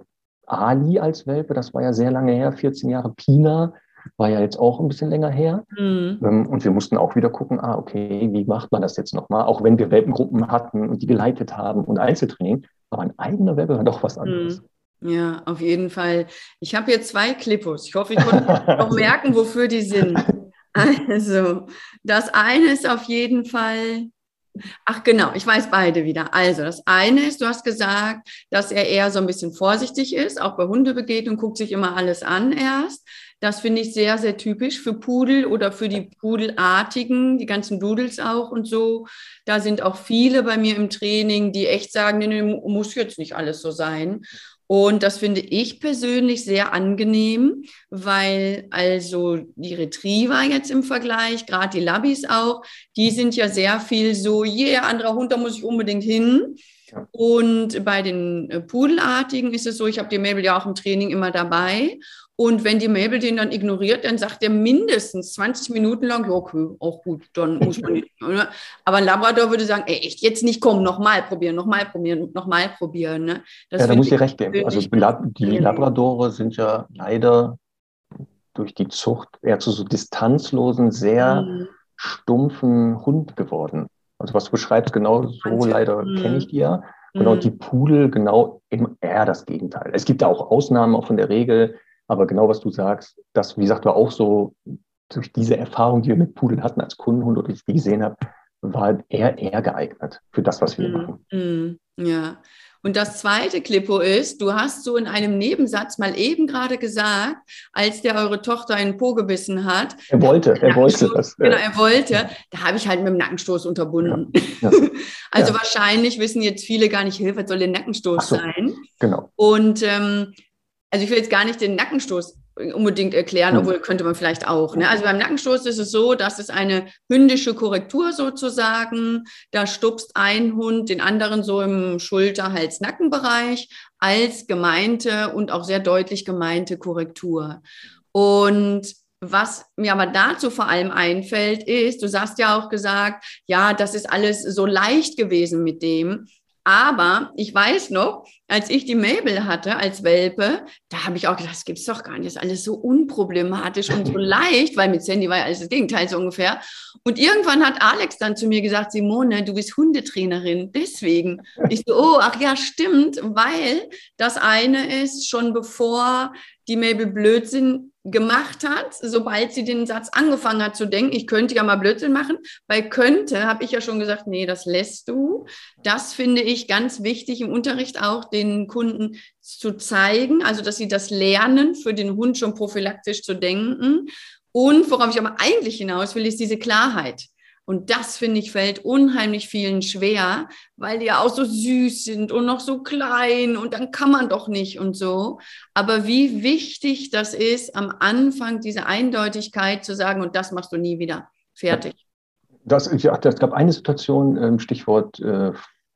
Ali als Welpe, das war ja sehr lange her, 14 Jahre. Pina war ja jetzt auch ein bisschen länger her. Mhm. Ähm, und wir mussten auch wieder gucken, ah, okay, wie macht man das jetzt nochmal? Auch wenn wir Welpengruppen hatten und die geleitet haben und Einzeltraining, aber ein eigener Welpe war doch was anderes. Mhm. Ja, auf jeden Fall. Ich habe hier zwei Clippos. Ich hoffe, ich konnte noch merken, <laughs> wofür die sind. Also, das eine ist auf jeden Fall, ach genau, ich weiß beide wieder. Also, das eine ist, du hast gesagt, dass er eher so ein bisschen vorsichtig ist, auch bei Hundebegegnungen guckt sich immer alles an erst. Das finde ich sehr, sehr typisch für Pudel oder für die Pudelartigen, die ganzen Doodles auch und so. Da sind auch viele bei mir im Training, die echt sagen, nee, nee, muss jetzt nicht alles so sein. Und das finde ich persönlich sehr angenehm, weil also die Retriever jetzt im Vergleich, gerade die Labis auch, die sind ja sehr viel so, yeah, anderer Hund, da muss ich unbedingt hin. Und bei den äh, Pudelartigen ist es so, ich habe die Mabel ja auch im Training immer dabei. Und wenn die Mabel den dann ignoriert, dann sagt er mindestens 20 Minuten lang, ja, okay, auch gut, dann muss man nicht. <laughs> Oder? Aber ein Labrador würde sagen, ey, echt, jetzt nicht kommen, nochmal probieren, nochmal probieren, nochmal probieren. Ne? ja, da muss ich recht geben. Also die Labradore sind ja leider durch die Zucht eher zu so distanzlosen, sehr mhm. stumpfen Hund geworden. Also was du beschreibst, genau so leider mhm. kenne ich die ja. Genau, mhm. die Pudel, genau eher das Gegenteil. Es gibt da auch Ausnahmen auch von der Regel, aber genau was du sagst, das, wie gesagt, war auch so durch diese Erfahrung, die wir mit Pudeln hatten als Kundenhund oder ich die gesehen habe, war eher eher geeignet für das, was wir mhm. machen. Mhm. Ja. Und das zweite Klippo ist, du hast so in einem Nebensatz mal eben gerade gesagt, als der eure Tochter einen Po gebissen hat. Er wollte, er wollte das. Genau, er wollte. Da habe ich halt mit dem Nackenstoß unterbunden. Ja, ja, <laughs> also ja. wahrscheinlich wissen jetzt viele gar nicht, was soll der Nackenstoß so, sein? Genau. Und ähm, also ich will jetzt gar nicht den Nackenstoß unbedingt erklären, obwohl könnte man vielleicht auch. Ne? Also beim Nackenstoß ist es so, dass es eine hündische Korrektur sozusagen, da stupst ein Hund den anderen so im Schulter-, Hals-, Nackenbereich als gemeinte und auch sehr deutlich gemeinte Korrektur. Und was mir aber dazu vor allem einfällt, ist, du hast ja auch gesagt, ja, das ist alles so leicht gewesen mit dem. Aber ich weiß noch, als ich die Mabel hatte als Welpe, da habe ich auch gedacht, das gibt es doch gar nicht, das ist alles so unproblematisch und so <laughs> leicht, weil mit Sandy war ja alles das Gegenteil so ungefähr. Und irgendwann hat Alex dann zu mir gesagt, Simone, du bist Hundetrainerin, deswegen. Ich so, oh, ach ja, stimmt, weil das eine ist, schon bevor die Mabel Blödsinn gemacht hat, sobald sie den Satz angefangen hat zu denken, ich könnte ja mal Blödsinn machen. Bei könnte habe ich ja schon gesagt, nee, das lässt du. Das finde ich ganz wichtig im Unterricht auch den Kunden zu zeigen, also dass sie das lernen, für den Hund schon prophylaktisch zu denken. Und worauf ich aber eigentlich hinaus will, ist diese Klarheit. Und das, finde ich, fällt unheimlich vielen schwer, weil die ja auch so süß sind und noch so klein und dann kann man doch nicht und so. Aber wie wichtig das ist, am Anfang diese Eindeutigkeit zu sagen, und das machst du nie wieder. Fertig. Das, ja, das gab eine Situation, ähm, Stichwort äh,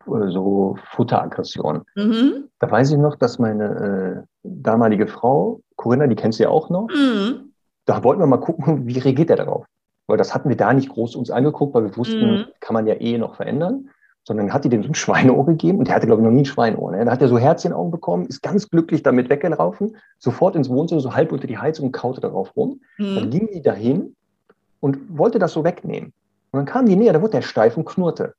so Futteraggression. Mhm. Da weiß ich noch, dass meine äh, damalige Frau, Corinna, die kennst du ja auch noch, mhm. da wollten wir mal gucken, wie reagiert er darauf weil das hatten wir da nicht groß uns angeguckt, weil wir wussten, mhm. kann man ja eh noch verändern. Sondern hat die dem so ein Schweineohr gegeben und der hatte, glaube ich, noch nie ein Schweineohr. Ne? Da hat er so Herzchenaugen bekommen, ist ganz glücklich damit weggelaufen, sofort ins Wohnzimmer, so halb unter die Heizung und kaute darauf rum. Mhm. Dann ging die dahin und wollte das so wegnehmen. Und dann kam die näher, da wurde der steif und knurrte.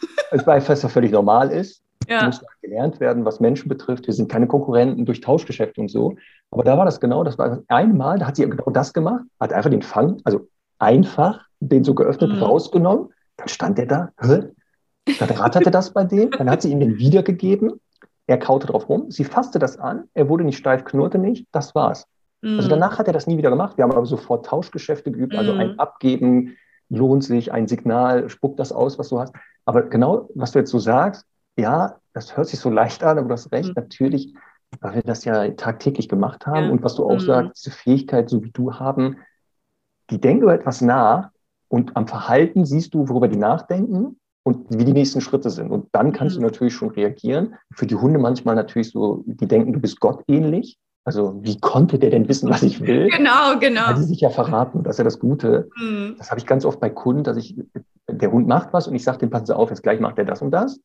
<laughs> Weil das ja völlig normal ist. Ja. muss gelernt werden, was Menschen betrifft. Wir sind keine Konkurrenten durch Tauschgeschäfte und so. Aber da war das genau, das war einmal, da hat sie genau das gemacht, hat einfach den Fang, also einfach den so geöffnet mhm. rausgenommen. Dann stand er da, Hä? dann ratterte das bei dem, dann hat sie ihm den wiedergegeben. Er kaute drauf rum, sie fasste das an, er wurde nicht steif, knurrte nicht, das war's. Mhm. Also danach hat er das nie wieder gemacht. Wir haben aber sofort Tauschgeschäfte geübt, also ein mhm. Abgeben lohnt sich, ein Signal, spuck das aus, was du hast. Aber genau, was du jetzt so sagst, ja, das hört sich so leicht an, aber du hast recht, mhm. natürlich, weil wir das ja tagtäglich gemacht haben ja. und was du auch mhm. sagst, diese Fähigkeit, so wie du haben, die denken über etwas nach und am Verhalten siehst du, worüber die nachdenken und wie die nächsten Schritte sind. Und dann kannst mhm. du natürlich schon reagieren. Für die Hunde manchmal natürlich so, die denken, du bist Gott ähnlich. Also wie konnte der denn wissen, was ich will? Genau, genau. Weil die sich ja verraten. Das ist ja das Gute. Mhm. Das habe ich ganz oft bei Kunden, dass ich, der Hund macht was und ich sage dem, passen Sie auf, jetzt gleich macht er das und das.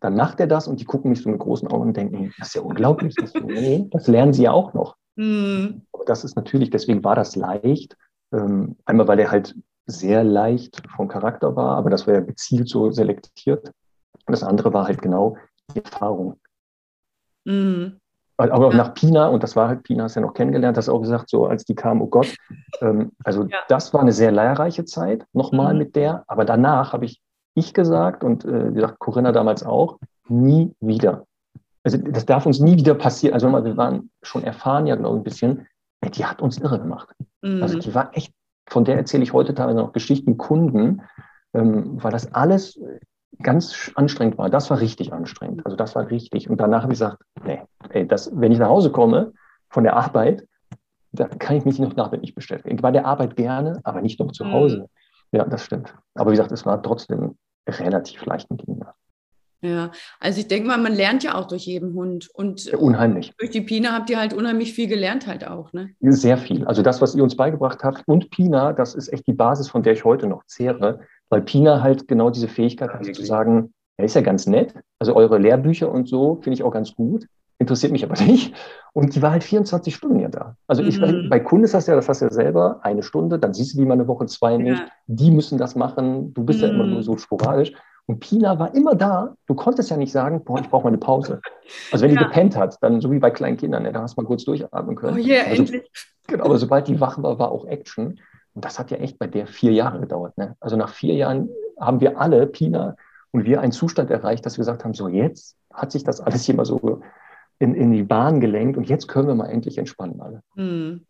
Dann macht er das und die gucken mich so mit großen Augen und denken, das ist ja unglaublich. Das, <laughs> das lernen sie ja auch noch. Mhm. Aber das ist natürlich, deswegen war das leicht. Ähm, einmal, weil er halt sehr leicht vom Charakter war, aber das war ja gezielt so selektiert. Und das andere war halt genau die Erfahrung. Mhm. Aber ja. nach Pina, und das war halt, Pina hast ja noch kennengelernt, hast auch gesagt, so als die kam, oh Gott, ähm, also ja. das war eine sehr lehrreiche Zeit, nochmal mhm. mit der, aber danach habe ich, ich gesagt und äh, wie gesagt, Corinna damals auch, nie wieder. Also das darf uns nie wieder passieren. Also wir waren schon erfahren ja, glaube ich, ein bisschen, die hat uns irre gemacht. Mhm. Also die war echt, von der erzähle ich heute teilweise noch Geschichten, Kunden, ähm, weil das alles ganz anstrengend war. Das war richtig anstrengend. Also das war richtig. Und danach habe ich gesagt, nee, ey, das, wenn ich nach Hause komme von der Arbeit, da kann ich mich noch damit nicht beschäftigen. Ich war der Arbeit gerne, aber nicht noch zu Hause. Mhm. Ja, das stimmt. Aber wie gesagt, es war trotzdem relativ leicht mit ihnen. Ja, also ich denke mal, man lernt ja auch durch jeden Hund. Und ja, unheimlich. Durch die Pina habt ihr halt unheimlich viel gelernt halt auch, ne? Sehr viel. Also das, was ihr uns beigebracht habt und Pina, das ist echt die Basis, von der ich heute noch zehre, weil Pina halt genau diese Fähigkeit hat zu sagen, er ist ja ganz nett. Also eure Lehrbücher und so finde ich auch ganz gut interessiert mich aber <laughs> nicht. Und die war halt 24 Stunden ja da. Also ich, mhm. bei Kunden ist das ja, das hast du ja selber, eine Stunde, dann siehst du die mal eine Woche, zwei nicht. Ja. Die müssen das machen, du bist mhm. ja immer nur mhm. so sporadisch. Und Pina war immer da. Du konntest ja nicht sagen, boah, ich brauche mal eine Pause. Also wenn ja. die gepennt hat, dann so wie bei kleinen Kindern, ja, da hast du mal kurz durchatmen können. Oh yeah, also, endlich. Genau, aber sobald die wach war, war auch Action. Und das hat ja echt bei der vier Jahre gedauert. Ne? Also nach vier Jahren haben wir alle, Pina und wir, einen Zustand erreicht, dass wir gesagt haben, so jetzt hat sich das alles hier mal so in, in die Bahn gelenkt und jetzt können wir mal endlich entspannen alle. Mm,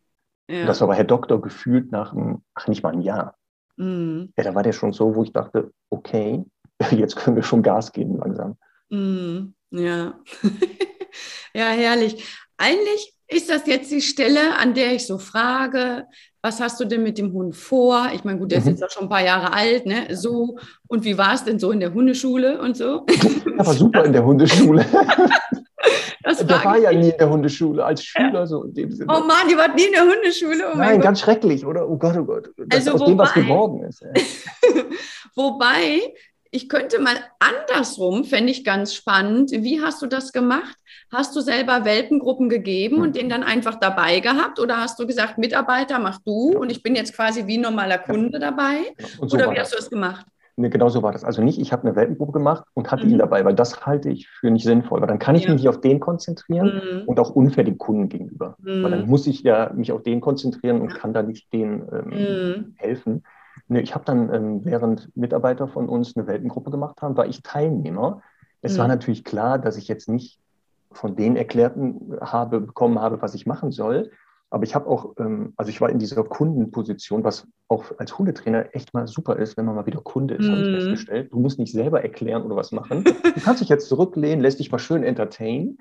ja. Das war aber Herr Doktor gefühlt nach, einem, ach nicht mal ein Jahr. Mm. Ja, da war der schon so, wo ich dachte, okay, <laughs> jetzt können wir schon Gas geben langsam. Mm, ja. <laughs> ja, herrlich. Eigentlich ist das jetzt die Stelle, an der ich so frage, was hast du denn mit dem Hund vor? Ich meine, gut, der ist mhm. jetzt auch schon ein paar Jahre alt, ne? So, und wie war es denn so in der Hundeschule und so? <laughs> Ja, war super in der Hundeschule. Das der war ja nie in der Hundeschule als Schüler so in dem Sinne. Oh Mann, die war nie in der Hundeschule. Oh Nein, ganz schrecklich, oder? Oh Gott, oh Gott. Das also aus wobei, dem was geworden ist. wobei, ich könnte mal andersrum, fände ich ganz spannend. Wie hast du das gemacht? Hast du selber Welpengruppen gegeben und den dann einfach dabei gehabt? Oder hast du gesagt, Mitarbeiter, mach du und ich bin jetzt quasi wie normaler Kunde dabei? So oder wie hast du das gemacht? Nee, genau so war das. Also nicht, ich habe eine Welpenprobe gemacht und hatte mhm. ihn dabei, weil das halte ich für nicht sinnvoll. Weil dann kann ich ja. mich auf den konzentrieren mhm. und auch unfair dem Kunden gegenüber. Mhm. Weil dann muss ich ja mich auf den konzentrieren und kann da nicht den ähm, mhm. helfen. Nee, ich habe dann, ähm, während Mitarbeiter von uns eine Welpengruppe gemacht haben, war ich Teilnehmer. Es war mhm. natürlich klar, dass ich jetzt nicht von denen erklärten habe, bekommen habe, was ich machen soll, aber ich habe auch, ähm, also ich war in dieser Kundenposition, was auch als Hundetrainer echt mal super ist, wenn man mal wieder Kunde ist, mm. habe ich mhm. festgestellt. Du musst nicht selber erklären oder was machen. Du kannst dich jetzt zurücklehnen, lässt dich mal schön entertainen.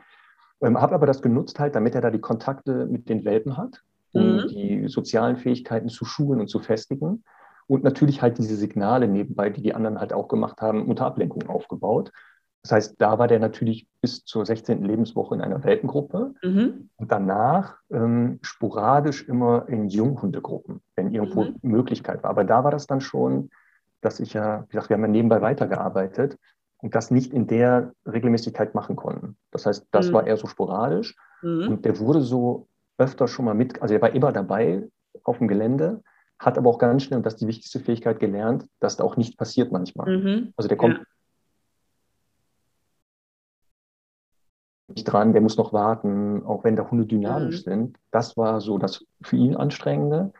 Ähm, habe aber das genutzt halt, damit er da die Kontakte mit den Welpen hat, um mm. die sozialen Fähigkeiten zu schulen und zu festigen. Und natürlich halt diese Signale nebenbei, die die anderen halt auch gemacht haben, unter Ablenkung aufgebaut. Das heißt, da war der natürlich bis zur 16. Lebenswoche in einer Welpengruppe mhm. und danach ähm, sporadisch immer in Junghundegruppen, wenn irgendwo mhm. Möglichkeit war. Aber da war das dann schon, dass ich ja, wie gesagt, wir haben ja nebenbei weitergearbeitet und das nicht in der Regelmäßigkeit machen konnten. Das heißt, das mhm. war eher so sporadisch mhm. und der wurde so öfter schon mal mit, also er war immer dabei auf dem Gelände, hat aber auch ganz schnell, und das ist die wichtigste Fähigkeit, gelernt, dass da auch nicht passiert manchmal. Mhm. Also der kommt ja nicht dran, der muss noch warten, auch wenn da Hunde dynamisch mhm. sind. Das war so das für ihn Anstrengende.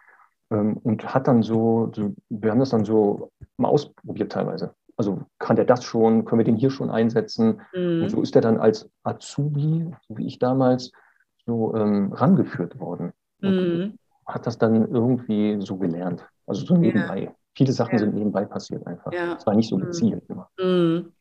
Ähm, und hat dann so, so, wir haben das dann so mal ausprobiert teilweise. Also kann der das schon, können wir den hier schon einsetzen? Mhm. Und so ist er dann als Azubi, so wie ich damals, so ähm, rangeführt worden. Mhm. Hat das dann irgendwie so gelernt. Also so nebenbei. Ja. Viele Sachen ja. sind nebenbei passiert einfach. Es war nicht so mhm. gezielt immer. Mhm.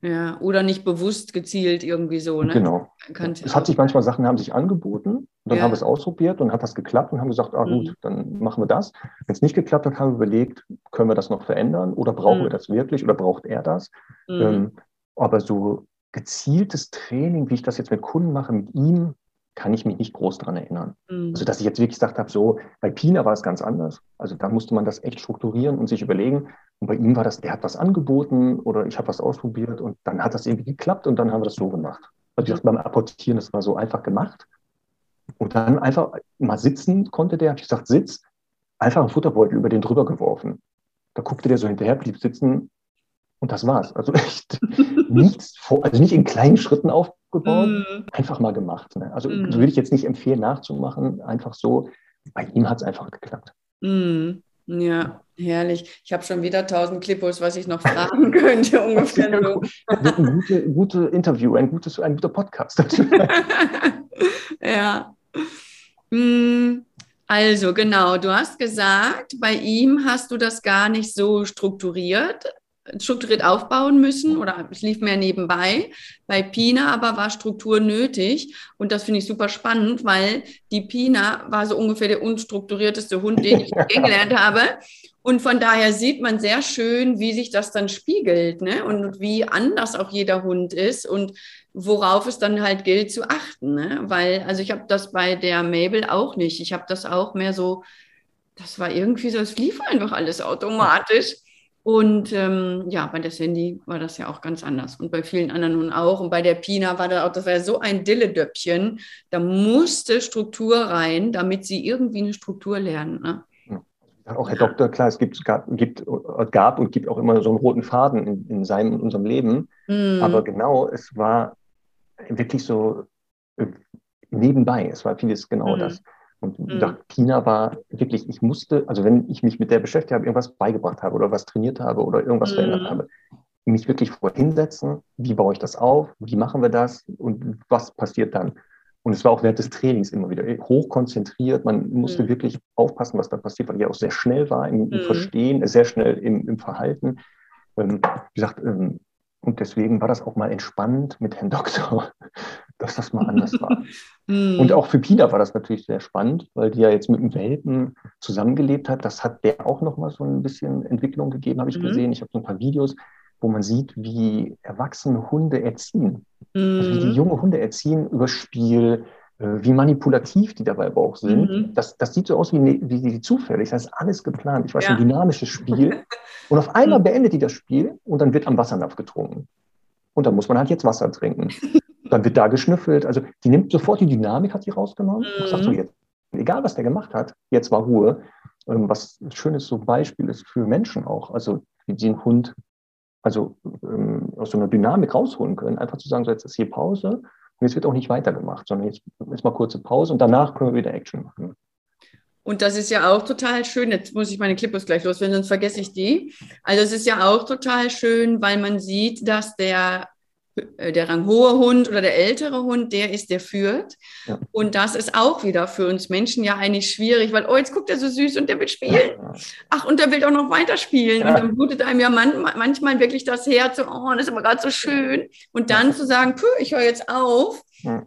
Ja, oder nicht bewusst gezielt irgendwie so, ne? Genau. es hat sich manchmal Sachen haben sich angeboten und dann ja. haben wir es ausprobiert und hat das geklappt und haben gesagt, ah gut, mhm. dann machen wir das. Wenn es nicht geklappt hat, haben wir überlegt, können wir das noch verändern oder brauchen mhm. wir das wirklich oder braucht er das? Mhm. Ähm, aber so gezieltes Training, wie ich das jetzt mit Kunden mache, mit ihm, kann ich mich nicht groß daran erinnern. Mhm. Also, dass ich jetzt wirklich gesagt habe, so, bei Pina war es ganz anders. Also, da musste man das echt strukturieren und sich überlegen. Und bei ihm war das, der hat was angeboten oder ich habe was ausprobiert und dann hat das irgendwie geklappt und dann haben wir das so gemacht. Also, ich beim Apportieren, das war so einfach gemacht. Und dann einfach mal sitzen konnte der, habe ich gesagt, sitz, einfach einen Futterbeutel über den drüber geworfen. Da guckte der so hinterher, blieb sitzen und das war's. Also <laughs> echt nichts vor, also nicht in kleinen Schritten aufgebaut, mm. einfach mal gemacht. Ne? Also mm. würde ich jetzt nicht empfehlen, nachzumachen. Einfach so. Bei ihm hat es einfach geklappt. Mm. Ja, herrlich. Ich habe schon wieder tausend Clippos, was ich noch fragen <laughs> könnte, ungefähr so. Wird ein gute, gute Interview, ein, gutes, ein guter Podcast. <laughs> ja. Mm, also genau, du hast gesagt, bei ihm hast du das gar nicht so strukturiert, strukturiert aufbauen müssen oder es lief mehr nebenbei. Bei Pina aber war Struktur nötig und das finde ich super spannend, weil die Pina war so ungefähr der unstrukturierteste Hund, den ich <laughs> kennengelernt habe. Und von daher sieht man sehr schön, wie sich das dann spiegelt ne? und wie anders auch jeder Hund ist und worauf es dann halt gilt zu achten. Ne? Weil, also ich habe das bei der Mabel auch nicht. Ich habe das auch mehr so, das war irgendwie so, es lief einfach alles automatisch. Und ähm, ja, bei der Sandy war das ja auch ganz anders und bei vielen anderen nun auch. Und bei der Pina war das auch, das war ja so ein Dilledöppchen. Da musste Struktur rein, damit sie irgendwie eine Struktur lernen. Ne? Auch Herr Doktor, klar, es gibt, gab, gibt, gab und gibt auch immer so einen roten Faden in, in seinem und unserem Leben. Mm. Aber genau, es war wirklich so äh, nebenbei. Es war vieles genau mm. das. Und mhm. Pina war wirklich, ich musste, also wenn ich mich mit der beschäftigt habe, irgendwas beigebracht habe oder was trainiert habe oder irgendwas mhm. verändert habe, mich wirklich vorhinsetzen, wie baue ich das auf, wie machen wir das und was passiert dann. Und es war auch während des Trainings immer wieder hochkonzentriert. Man musste mhm. wirklich aufpassen, was da passiert, weil ich auch sehr schnell war im, im mhm. Verstehen, sehr schnell im, im Verhalten. Ähm, wie gesagt, ähm, und deswegen war das auch mal entspannend mit Herrn Doktor, <laughs> dass das mal anders war. mm. <laughs> Und auch für Pina war das natürlich sehr spannend, weil die ja jetzt mit dem Welpen zusammengelebt hat. Das hat der auch noch mal so ein bisschen Entwicklung gegeben, habe ich mm. gesehen. Ich habe so ein paar Videos, wo man sieht, wie erwachsene Hunde erziehen. Mm. Also wie die mhm. junge Hunde erziehen über Spiel, wie manipulativ die dabei aber auch sind. Mhm. Das, das sieht so aus wie, ne, wie, wie zufällig. Das ist alles geplant. Ich weiß, ja. ein dynamisches Spiel. <laughs> Und auf einmal mhm. beendet die das Spiel und dann wird am Wassernapf getrunken. Und dann muss man halt jetzt Wasser trinken. dann wird da geschnüffelt. Also die nimmt sofort die Dynamik, hat sie rausgenommen. Mhm. Und sagt so, jetzt, egal was der gemacht hat, jetzt war Ruhe. Ähm, was ein schönes so Beispiel ist für Menschen auch. Also wie sie einen Hund also ähm, aus so einer Dynamik rausholen können. Einfach zu sagen, so jetzt ist hier Pause und jetzt wird auch nicht weitergemacht, sondern jetzt ist mal kurze Pause und danach können wir wieder Action machen. Und das ist ja auch total schön. Jetzt muss ich meine Clippers gleich loswerden, sonst vergesse ich die. Also es ist ja auch total schön, weil man sieht, dass der der ranghohe Hund oder der ältere Hund, der ist, der führt. Ja. Und das ist auch wieder für uns Menschen ja eigentlich schwierig, weil, oh, jetzt guckt er so süß und der will spielen. Ach, und der will auch noch weiterspielen. Ja. Und dann blutet einem ja man, manchmal wirklich das Herz, so, oh, das ist aber gerade so schön. Und dann ja. zu sagen, puh, ich höre jetzt auf,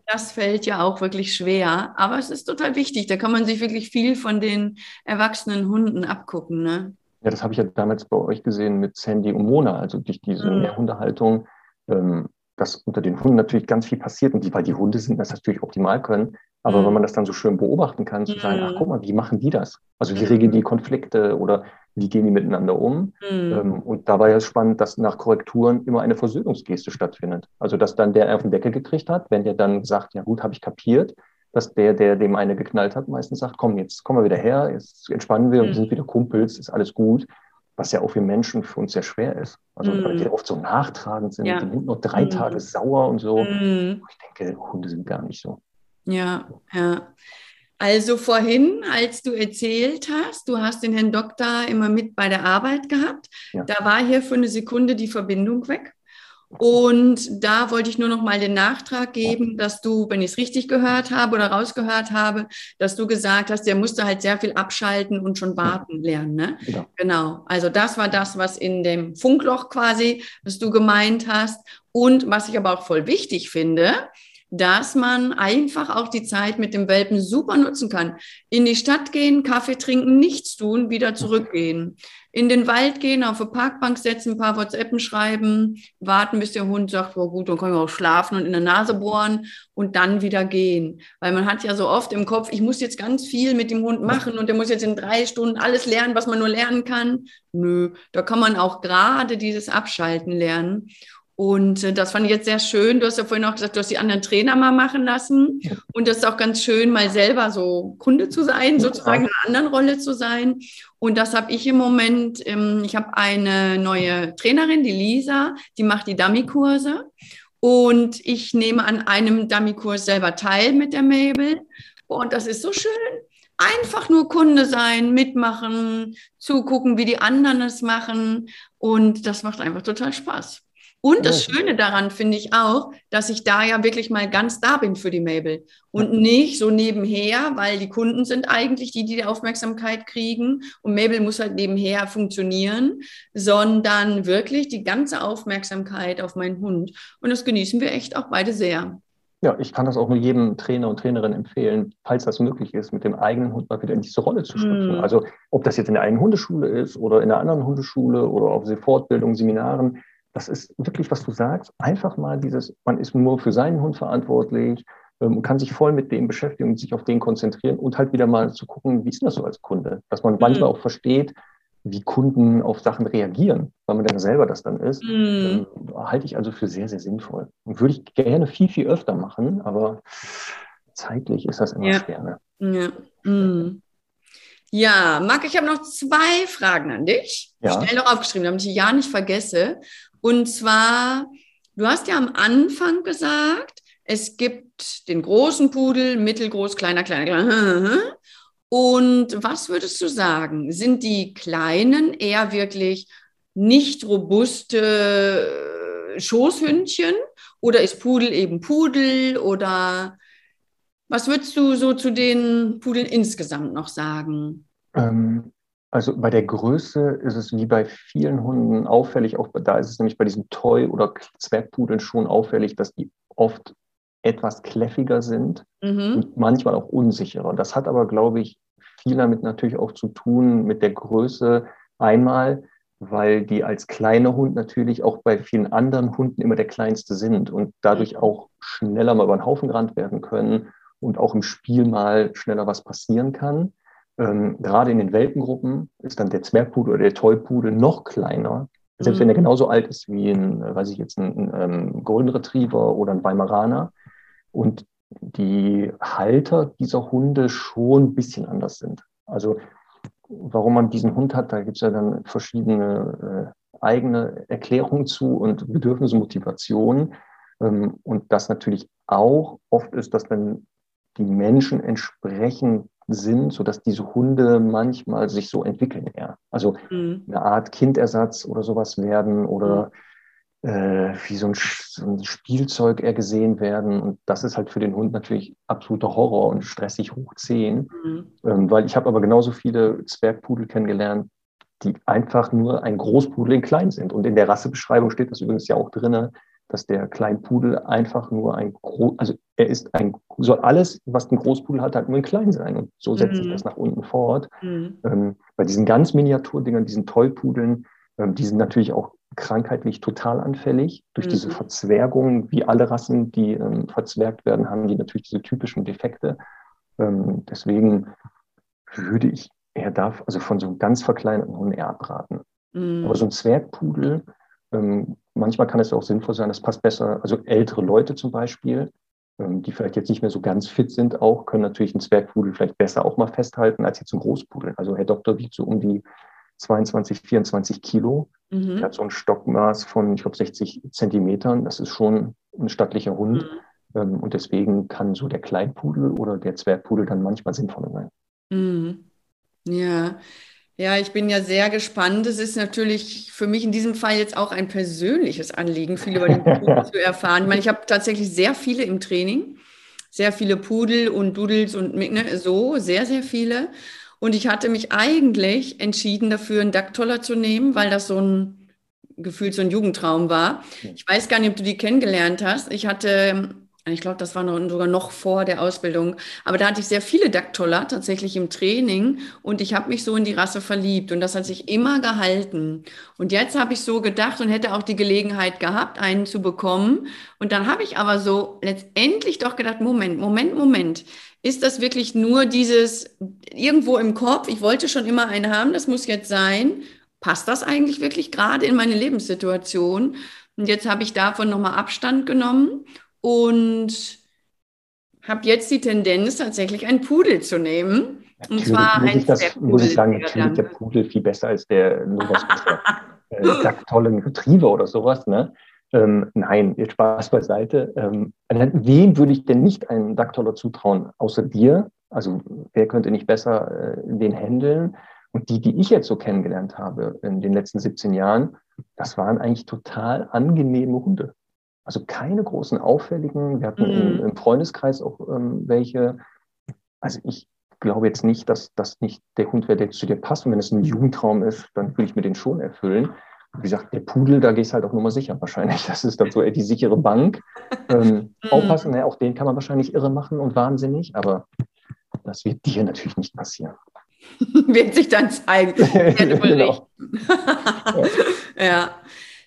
das fällt ja auch wirklich schwer. Aber es ist total wichtig. Da kann man sich wirklich viel von den erwachsenen Hunden abgucken. Ne? Ja, das habe ich ja damals bei euch gesehen mit Sandy und Mona, also durch diese mhm. Mehrhundehaltung. Ähm, dass unter den Hunden natürlich ganz viel passiert und die, weil die Hunde sind, das natürlich optimal können. Aber mhm. wenn man das dann so schön beobachten kann, zu sagen, ach mhm. guck mal, wie machen die das? Also wie regeln die Konflikte oder wie gehen die miteinander um? Mhm. Ähm, und da war ja spannend, dass nach Korrekturen immer eine Versöhnungsgeste stattfindet. Also dass dann der auf den Deckel gekriegt hat, wenn der dann sagt, ja gut, habe ich kapiert, dass der, der dem eine geknallt hat, meistens sagt, komm, jetzt kommen wir wieder her, jetzt entspannen wir, mhm. wir sind wieder Kumpels, ist alles gut was ja auch für Menschen für uns sehr schwer ist. Also mm. die oft so nachtragend sind, ja. die Hund noch drei mm. Tage sauer und so. Mm. Ich denke, Hunde sind gar nicht so. Ja, ja. Also vorhin, als du erzählt hast, du hast den Herrn Doktor immer mit bei der Arbeit gehabt, ja. da war hier für eine Sekunde die Verbindung weg. Und da wollte ich nur noch mal den Nachtrag geben, dass du, wenn ich es richtig gehört habe oder rausgehört habe, dass du gesagt hast, der musste halt sehr viel abschalten und schon warten lernen. Ne? Ja. Genau. Also das war das, was in dem Funkloch quasi, was du gemeint hast. Und was ich aber auch voll wichtig finde, dass man einfach auch die Zeit mit dem Welpen super nutzen kann. In die Stadt gehen, Kaffee trinken, nichts tun, wieder zurückgehen. In den Wald gehen, auf eine Parkbank setzen, ein paar WhatsAppen schreiben, warten, bis der Hund sagt, oh gut, dann können wir auch schlafen und in der Nase bohren und dann wieder gehen. Weil man hat ja so oft im Kopf, ich muss jetzt ganz viel mit dem Hund machen und der muss jetzt in drei Stunden alles lernen, was man nur lernen kann. Nö, da kann man auch gerade dieses Abschalten lernen. Und äh, das fand ich jetzt sehr schön. Du hast ja vorhin auch gesagt, du hast die anderen Trainer mal machen lassen. Und das ist auch ganz schön, mal selber so Kunde zu sein, sozusagen in einer anderen Rolle zu sein. Und das habe ich im Moment. Ähm, ich habe eine neue Trainerin, die Lisa, die macht die Dummy-Kurse. Und ich nehme an einem Dummy-Kurs selber teil mit der Mabel. Und das ist so schön. Einfach nur Kunde sein, mitmachen, zugucken, wie die anderen es machen. Und das macht einfach total Spaß. Und das Schöne daran finde ich auch, dass ich da ja wirklich mal ganz da bin für die Mabel und nicht so nebenher, weil die Kunden sind eigentlich die, die die Aufmerksamkeit kriegen und Mabel muss halt nebenher funktionieren, sondern wirklich die ganze Aufmerksamkeit auf meinen Hund. Und das genießen wir echt auch beide sehr. Ja, ich kann das auch nur jedem Trainer und Trainerin empfehlen, falls das möglich ist, mit dem eigenen Hund mal wieder in diese Rolle zu schlüpfen. Mm. Also ob das jetzt in der eigenen Hundeschule ist oder in einer anderen Hundeschule oder auf Fortbildung, Seminaren, das ist wirklich, was du sagst, einfach mal dieses, man ist nur für seinen Hund verantwortlich ähm, und kann sich voll mit dem beschäftigen und sich auf den konzentrieren und halt wieder mal zu gucken, wie ist das so als Kunde? Dass man mm. manchmal auch versteht, wie Kunden auf Sachen reagieren, weil man dann selber das dann ist, mm. halte ich also für sehr, sehr sinnvoll. Und würde ich gerne viel, viel öfter machen, aber zeitlich ist das immer ja. schwer. Ne? Ja. Mm. ja, Marc, ich habe noch zwei Fragen an dich. Ja. Schnell noch aufgeschrieben, damit ich die ja nicht vergesse. Und zwar, du hast ja am Anfang gesagt, es gibt den großen Pudel, mittelgroß, kleiner, kleiner, kleiner. Und was würdest du sagen? Sind die Kleinen eher wirklich nicht robuste Schoßhündchen oder ist Pudel eben Pudel oder was würdest du so zu den Pudeln insgesamt noch sagen? Ähm, also bei der Größe ist es wie bei vielen Hunden auffällig, auch da ist es nämlich bei diesen Toy- oder Zwergpudeln schon auffällig, dass die oft etwas kläffiger sind mhm. und manchmal auch unsicherer. Das hat aber, glaube ich, viel damit natürlich auch zu tun mit der Größe einmal, weil die als kleiner Hund natürlich auch bei vielen anderen Hunden immer der kleinste sind und dadurch mhm. auch schneller mal über den Haufen gerannt werden können und auch im Spiel mal schneller was passieren kann. Ähm, gerade in den Welpengruppen ist dann der Zwergpudel oder der Tollpudel noch kleiner, selbst mhm. wenn er genauso alt ist wie ein, weiß ich jetzt, ein, ein ähm, Golden Retriever oder ein Weimaraner. Und die Halter dieser Hunde schon ein bisschen anders sind. Also warum man diesen Hund hat, da gibt es ja dann verschiedene äh, eigene Erklärungen zu und Bedürfnisse, Motivationen. Ähm, und das natürlich auch oft ist, dass wenn die Menschen entsprechend sind, sodass diese Hunde manchmal sich so entwickeln eher. Also mhm. eine Art Kindersatz oder sowas werden oder mhm äh, wie so ein, so ein, Spielzeug eher gesehen werden. Und das ist halt für den Hund natürlich absoluter Horror und stressig hoch 10. Mhm. Ähm, weil ich habe aber genauso viele Zwergpudel kennengelernt, die einfach nur ein Großpudel in klein sind. Und in der Rassebeschreibung steht das übrigens ja auch drin, dass der Kleinpudel einfach nur ein Groß, also er ist ein, soll alles, was ein Großpudel hat, halt nur in klein sein. Und so setzt mhm. sich das nach unten fort. Mhm. Ähm, bei diesen ganz Miniaturdingern, diesen Tollpudeln, ähm, die sind natürlich auch krankheitlich total anfällig. Durch mhm. diese Verzwergung, wie alle Rassen, die ähm, verzwergt werden, haben die natürlich diese typischen Defekte. Ähm, deswegen würde ich eher darf, also von so einem ganz verkleinerten Hund eher abraten. Mhm. Aber so ein Zwergpudel, ähm, manchmal kann es auch sinnvoll sein, das passt besser, also ältere Leute zum Beispiel, ähm, die vielleicht jetzt nicht mehr so ganz fit sind, auch können natürlich einen Zwergpudel vielleicht besser auch mal festhalten als jetzt ein Großpudel. Also Herr Doktor wiegt so um die 22, 24 Kilo. Mhm. Der hat so ein Stockmaß von, ich glaube, 60 Zentimetern. Das ist schon ein stattlicher Hund. Mhm. Ähm, und deswegen kann so der Kleinpudel oder der Zwergpudel dann manchmal sinnvoller sein. Mhm. Ja. Ja, ich bin ja sehr gespannt. Es ist natürlich für mich in diesem Fall jetzt auch ein persönliches Anliegen, viel über den Pudel <laughs> zu erfahren. Ich meine, ich habe tatsächlich sehr viele im Training, sehr viele Pudel und Dudels und ne, so, sehr, sehr viele. Und ich hatte mich eigentlich entschieden dafür, einen Dacktoller zu nehmen, weil das so ein gefühlt so ein Jugendtraum war. Ich weiß gar nicht, ob du die kennengelernt hast. Ich hatte, ich glaube, das war noch, sogar noch vor der Ausbildung, aber da hatte ich sehr viele Dacktoller tatsächlich im Training und ich habe mich so in die Rasse verliebt und das hat sich immer gehalten. Und jetzt habe ich so gedacht und hätte auch die Gelegenheit gehabt, einen zu bekommen. Und dann habe ich aber so letztendlich doch gedacht, Moment, Moment, Moment. Ist das wirklich nur dieses irgendwo im Kopf, ich wollte schon immer einen haben, das muss jetzt sein? Passt das eigentlich wirklich gerade in meine Lebenssituation? Und jetzt habe ich davon nochmal Abstand genommen und habe jetzt die Tendenz, tatsächlich einen Pudel zu nehmen. Natürlich, und zwar muss ich, das, muss ich sagen, natürlich der Pudel viel besser als der Novas <laughs> äh, tollen Retriever oder sowas. Ne? Ähm, nein, jetzt Spaß beiseite. Ähm, wem würde ich denn nicht einen Dacktoller zutrauen, außer dir? Also wer könnte nicht besser äh, den handeln? Und die, die ich jetzt so kennengelernt habe in den letzten 17 Jahren, das waren eigentlich total angenehme Hunde. Also keine großen auffälligen. Wir hatten mhm. im, im, Freundeskreis auch ähm, welche. Also ich glaube jetzt nicht, dass das nicht der Hund wäre, der zu dir passt. Und wenn es ein Jugendraum ist, dann will ich mir den schon erfüllen. Wie gesagt, der Pudel, da gehst halt auch nur mal sicher wahrscheinlich. Das ist dann so die sichere Bank. Ähm, <laughs> mhm. Aufpassen, ja, auch den kann man wahrscheinlich irre machen und wahnsinnig, aber das wird dir natürlich nicht passieren. <laughs> wird sich dann zeigen. <laughs> genau. ja. ja.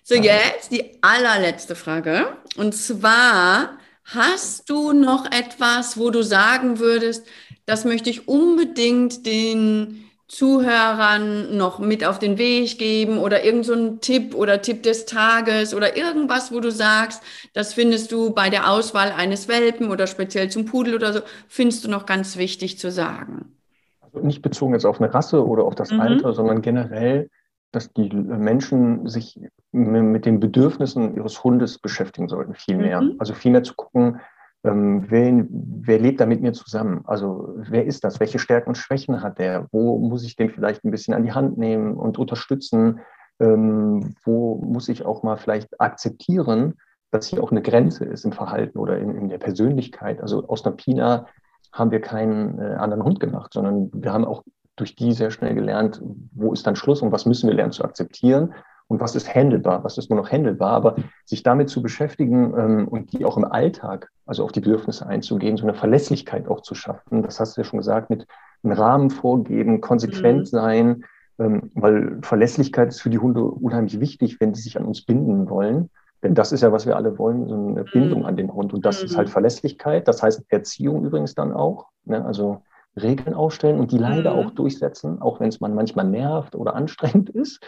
So, jetzt die allerletzte Frage. Und zwar, hast du noch etwas, wo du sagen würdest, das möchte ich unbedingt den Zuhörern noch mit auf den Weg geben oder irgendein so Tipp oder Tipp des Tages oder irgendwas, wo du sagst, das findest du bei der Auswahl eines Welpen oder speziell zum Pudel oder so, findest du noch ganz wichtig zu sagen? Also nicht bezogen jetzt auf eine Rasse oder auf das mhm. Alter, sondern generell dass die Menschen sich mit den Bedürfnissen ihres Hundes beschäftigen sollten, viel mehr. Mhm. Also viel mehr zu gucken, ähm, wer, wer, lebt da mit mir zusammen? Also wer ist das? Welche Stärken und Schwächen hat der? Wo muss ich den vielleicht ein bisschen an die Hand nehmen und unterstützen? Ähm, wo muss ich auch mal vielleicht akzeptieren, dass hier auch eine Grenze ist im Verhalten oder in, in der Persönlichkeit? Also aus einer Pina haben wir keinen äh, anderen Hund gemacht, sondern wir haben auch durch die sehr schnell gelernt, wo ist dann Schluss und was müssen wir lernen zu akzeptieren und was ist handelbar, was ist nur noch handelbar. Aber sich damit zu beschäftigen ähm, und die auch im Alltag, also auf die Bedürfnisse einzugehen, so eine Verlässlichkeit auch zu schaffen, das hast du ja schon gesagt, mit einem Rahmen vorgeben, konsequent mhm. sein, ähm, weil Verlässlichkeit ist für die Hunde unheimlich wichtig, wenn sie sich an uns binden wollen. Denn das ist ja, was wir alle wollen, so eine Bindung mhm. an den Hund. Und das mhm. ist halt Verlässlichkeit. Das heißt Erziehung übrigens dann auch. Ne? Also Regeln aufstellen und die leider mhm. auch durchsetzen, auch wenn es man manchmal nervt oder anstrengend <laughs> ist.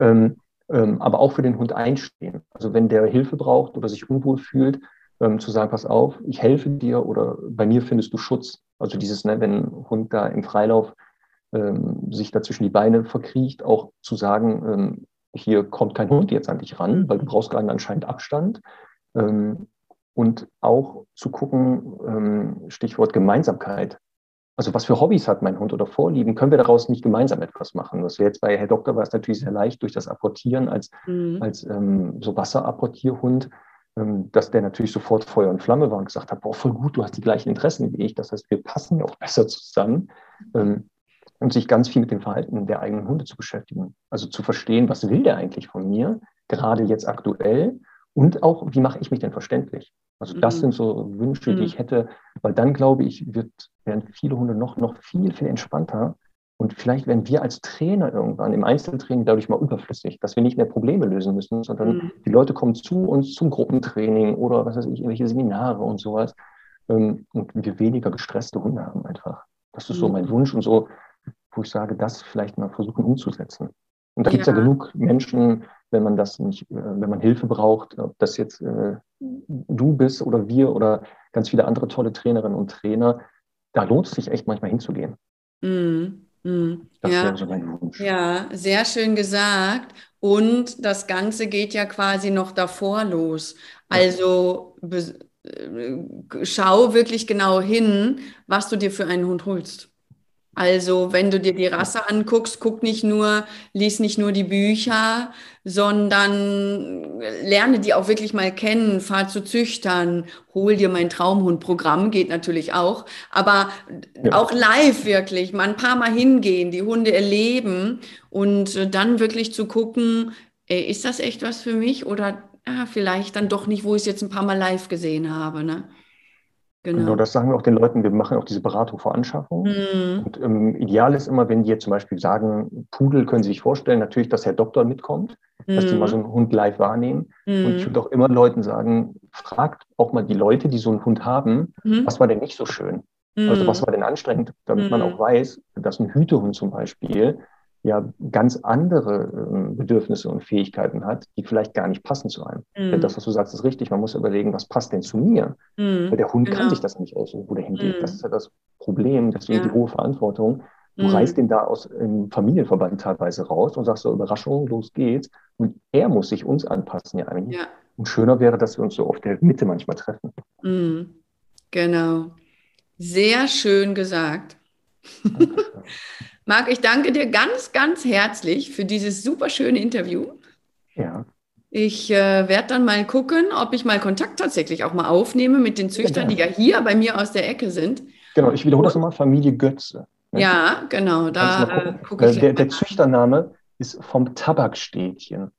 Ähm, ähm, aber auch für den Hund einstehen. Also wenn der Hilfe braucht oder sich unwohl fühlt, ähm, zu sagen, pass auf, ich helfe dir oder bei mir findest du Schutz. Also dieses, ne, wenn ein Hund da im Freilauf ähm, sich dazwischen die Beine verkriecht, auch zu sagen, ähm, hier kommt kein Hund jetzt an dich ran, weil du brauchst gerade anscheinend Abstand. Ähm, und auch zu gucken, Stichwort Gemeinsamkeit. Also was für Hobbys hat mein Hund oder Vorlieben? Können wir daraus nicht gemeinsam etwas machen? Das wäre jetzt bei Herr Doktor war es natürlich sehr leicht durch das Apportieren als, mhm. als ähm, so Wasserapportierhund, ähm, dass der natürlich sofort Feuer und Flamme war und gesagt hat, boah, voll gut, du hast die gleichen Interessen wie ich. Das heißt, wir passen ja auch besser zusammen. Ähm, und sich ganz viel mit dem Verhalten der eigenen Hunde zu beschäftigen. Also zu verstehen, was will der eigentlich von mir, gerade jetzt aktuell und auch, wie mache ich mich denn verständlich? Also das mhm. sind so Wünsche, die mhm. ich hätte, weil dann glaube ich, wird, werden viele Hunde noch, noch viel, viel entspannter. Und vielleicht werden wir als Trainer irgendwann im Einzeltraining dadurch mal überflüssig, dass wir nicht mehr Probleme lösen müssen, sondern mhm. die Leute kommen zu uns zum Gruppentraining oder was weiß ich, irgendwelche Seminare und sowas. Ähm, und wir weniger gestresste Hunde haben einfach. Das ist so mein mhm. Wunsch und so, wo ich sage, das vielleicht mal versuchen umzusetzen. Und da gibt es ja genug Menschen, wenn man das nicht, äh, wenn man Hilfe braucht, ob das jetzt äh, du bist oder wir oder ganz viele andere tolle Trainerinnen und Trainer, da lohnt es sich echt manchmal hinzugehen. Mm, mm, das ja. wäre so mein Wunsch. Ja, sehr schön gesagt. Und das Ganze geht ja quasi noch davor los. Also äh, schau wirklich genau hin, was du dir für einen Hund holst. Also, wenn du dir die Rasse anguckst, guck nicht nur, lies nicht nur die Bücher, sondern lerne die auch wirklich mal kennen, fahr zu Züchtern, hol dir mein Traumhund-Programm, geht natürlich auch, aber ja. auch live wirklich, mal ein paar Mal hingehen, die Hunde erleben und dann wirklich zu gucken, ey, ist das echt was für mich oder ah, vielleicht dann doch nicht, wo ich es jetzt ein paar Mal live gesehen habe, ne? Genau. genau. das sagen wir auch den Leuten. Wir machen auch diese Beratung vor Anschaffung. Mhm. Und ähm, ideal ist immer, wenn die jetzt zum Beispiel sagen, Pudel können Sie sich vorstellen, natürlich, dass Herr Doktor mitkommt, mhm. dass die mal so einen Hund live wahrnehmen. Mhm. Und ich würde auch immer Leuten sagen, fragt auch mal die Leute, die so einen Hund haben, mhm. was war denn nicht so schön? Also was mhm. war denn anstrengend, damit man auch mhm. weiß, dass ein Hütehund zum Beispiel ja ganz andere äh, Bedürfnisse und Fähigkeiten hat, die vielleicht gar nicht passen zu einem. Denn das, was du sagst, ist richtig. Man muss überlegen, was passt denn zu mir? Mm. Weil der Hund genau. kann sich das nicht aussuchen, wo der hingeht. Mm. Das ist ja das Problem, deswegen ja. die hohe Verantwortung. Du reißt den da aus dem Familienverband teilweise raus und sagst so, Überraschung, los geht's. Und er muss sich uns anpassen, ja eigentlich. Ja. Und schöner wäre, dass wir uns so auf der Mitte manchmal treffen. Genau. Sehr schön gesagt. <laughs> Marc, ich danke dir ganz, ganz herzlich für dieses super schöne Interview. Ja. Ich äh, werde dann mal gucken, ob ich mal Kontakt tatsächlich auch mal aufnehme mit den Züchtern, die ja hier bei mir aus der Ecke sind. Genau, ich wiederhole das nochmal, Familie Götze. Ne? Ja, genau, da äh, gucke ich. Der, der Züchtername ist vom Tabakstädtchen.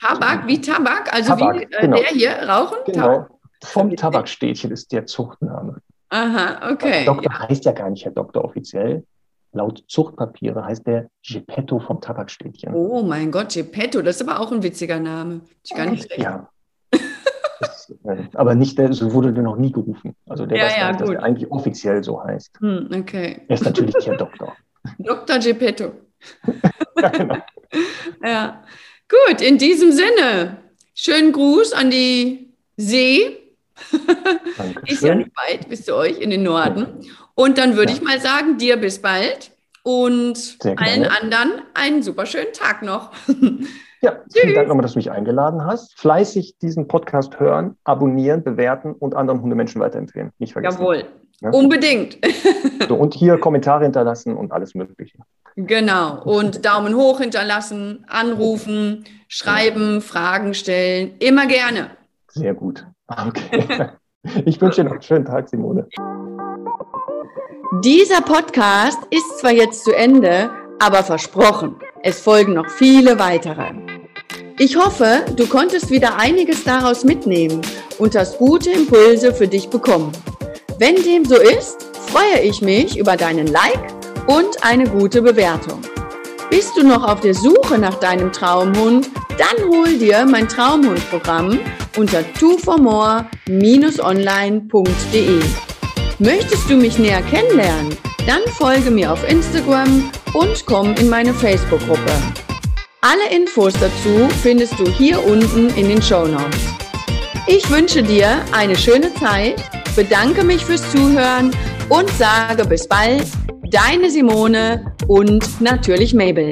Tabak, wie Tabak? Also Tabak, wie äh, genau. der hier, Rauchen? Genau, Tabak. vom Tabakstädchen ist der Zuchtname. Aha, okay. Der Doktor heißt ja gar nicht Herr Doktor offiziell. Laut Zuchtpapiere heißt der Geppetto vom Tabakstädtchen. Oh mein Gott, Geppetto, das ist aber auch ein witziger Name. Ich gar nicht recht. Ja. das, äh, aber nicht, der, so wurde der noch nie gerufen. Also der ja, weiß ja, nicht, dass er eigentlich offiziell so heißt. Hm, okay. Er ist natürlich Herr Doktor. <laughs> Dr. Geppetto. <laughs> <laughs> ja, genau. ja. Gut, in diesem Sinne, schönen Gruß an die See. ist ja nicht weit bis zu euch in den Norden. Und dann würde ja. ich mal sagen, dir bis bald und allen anderen einen super schönen Tag noch. Ja, <laughs> vielen Dank nochmal, dass du mich eingeladen hast. Fleißig diesen Podcast hören, abonnieren, bewerten und anderen Hundemenschen weiterempfehlen. Nicht vergessen. Jawohl, ja? unbedingt. <laughs> So, und hier Kommentare hinterlassen und alles Mögliche. Genau. Und Daumen hoch hinterlassen, anrufen, schreiben, Fragen stellen. Immer gerne. Sehr gut. Okay. <laughs> Ich wünsche dir noch einen schönen Tag, Simone. Dieser Podcast ist zwar jetzt zu Ende, aber versprochen, es folgen noch viele weitere. Ich hoffe, du konntest wieder einiges daraus mitnehmen und hast gute Impulse für dich bekommen. Wenn dem so ist, freue ich mich über deinen Like und eine gute Bewertung. Bist du noch auf der Suche nach deinem Traumhund? Dann hol dir mein Traumhundprogramm unter twoformore-online.de. Möchtest du mich näher kennenlernen? Dann folge mir auf Instagram und komm in meine Facebook-Gruppe. Alle Infos dazu findest du hier unten in den Show Notes. Ich wünsche dir eine schöne Zeit, bedanke mich fürs Zuhören und sage bis bald, deine Simone und natürlich Mabel.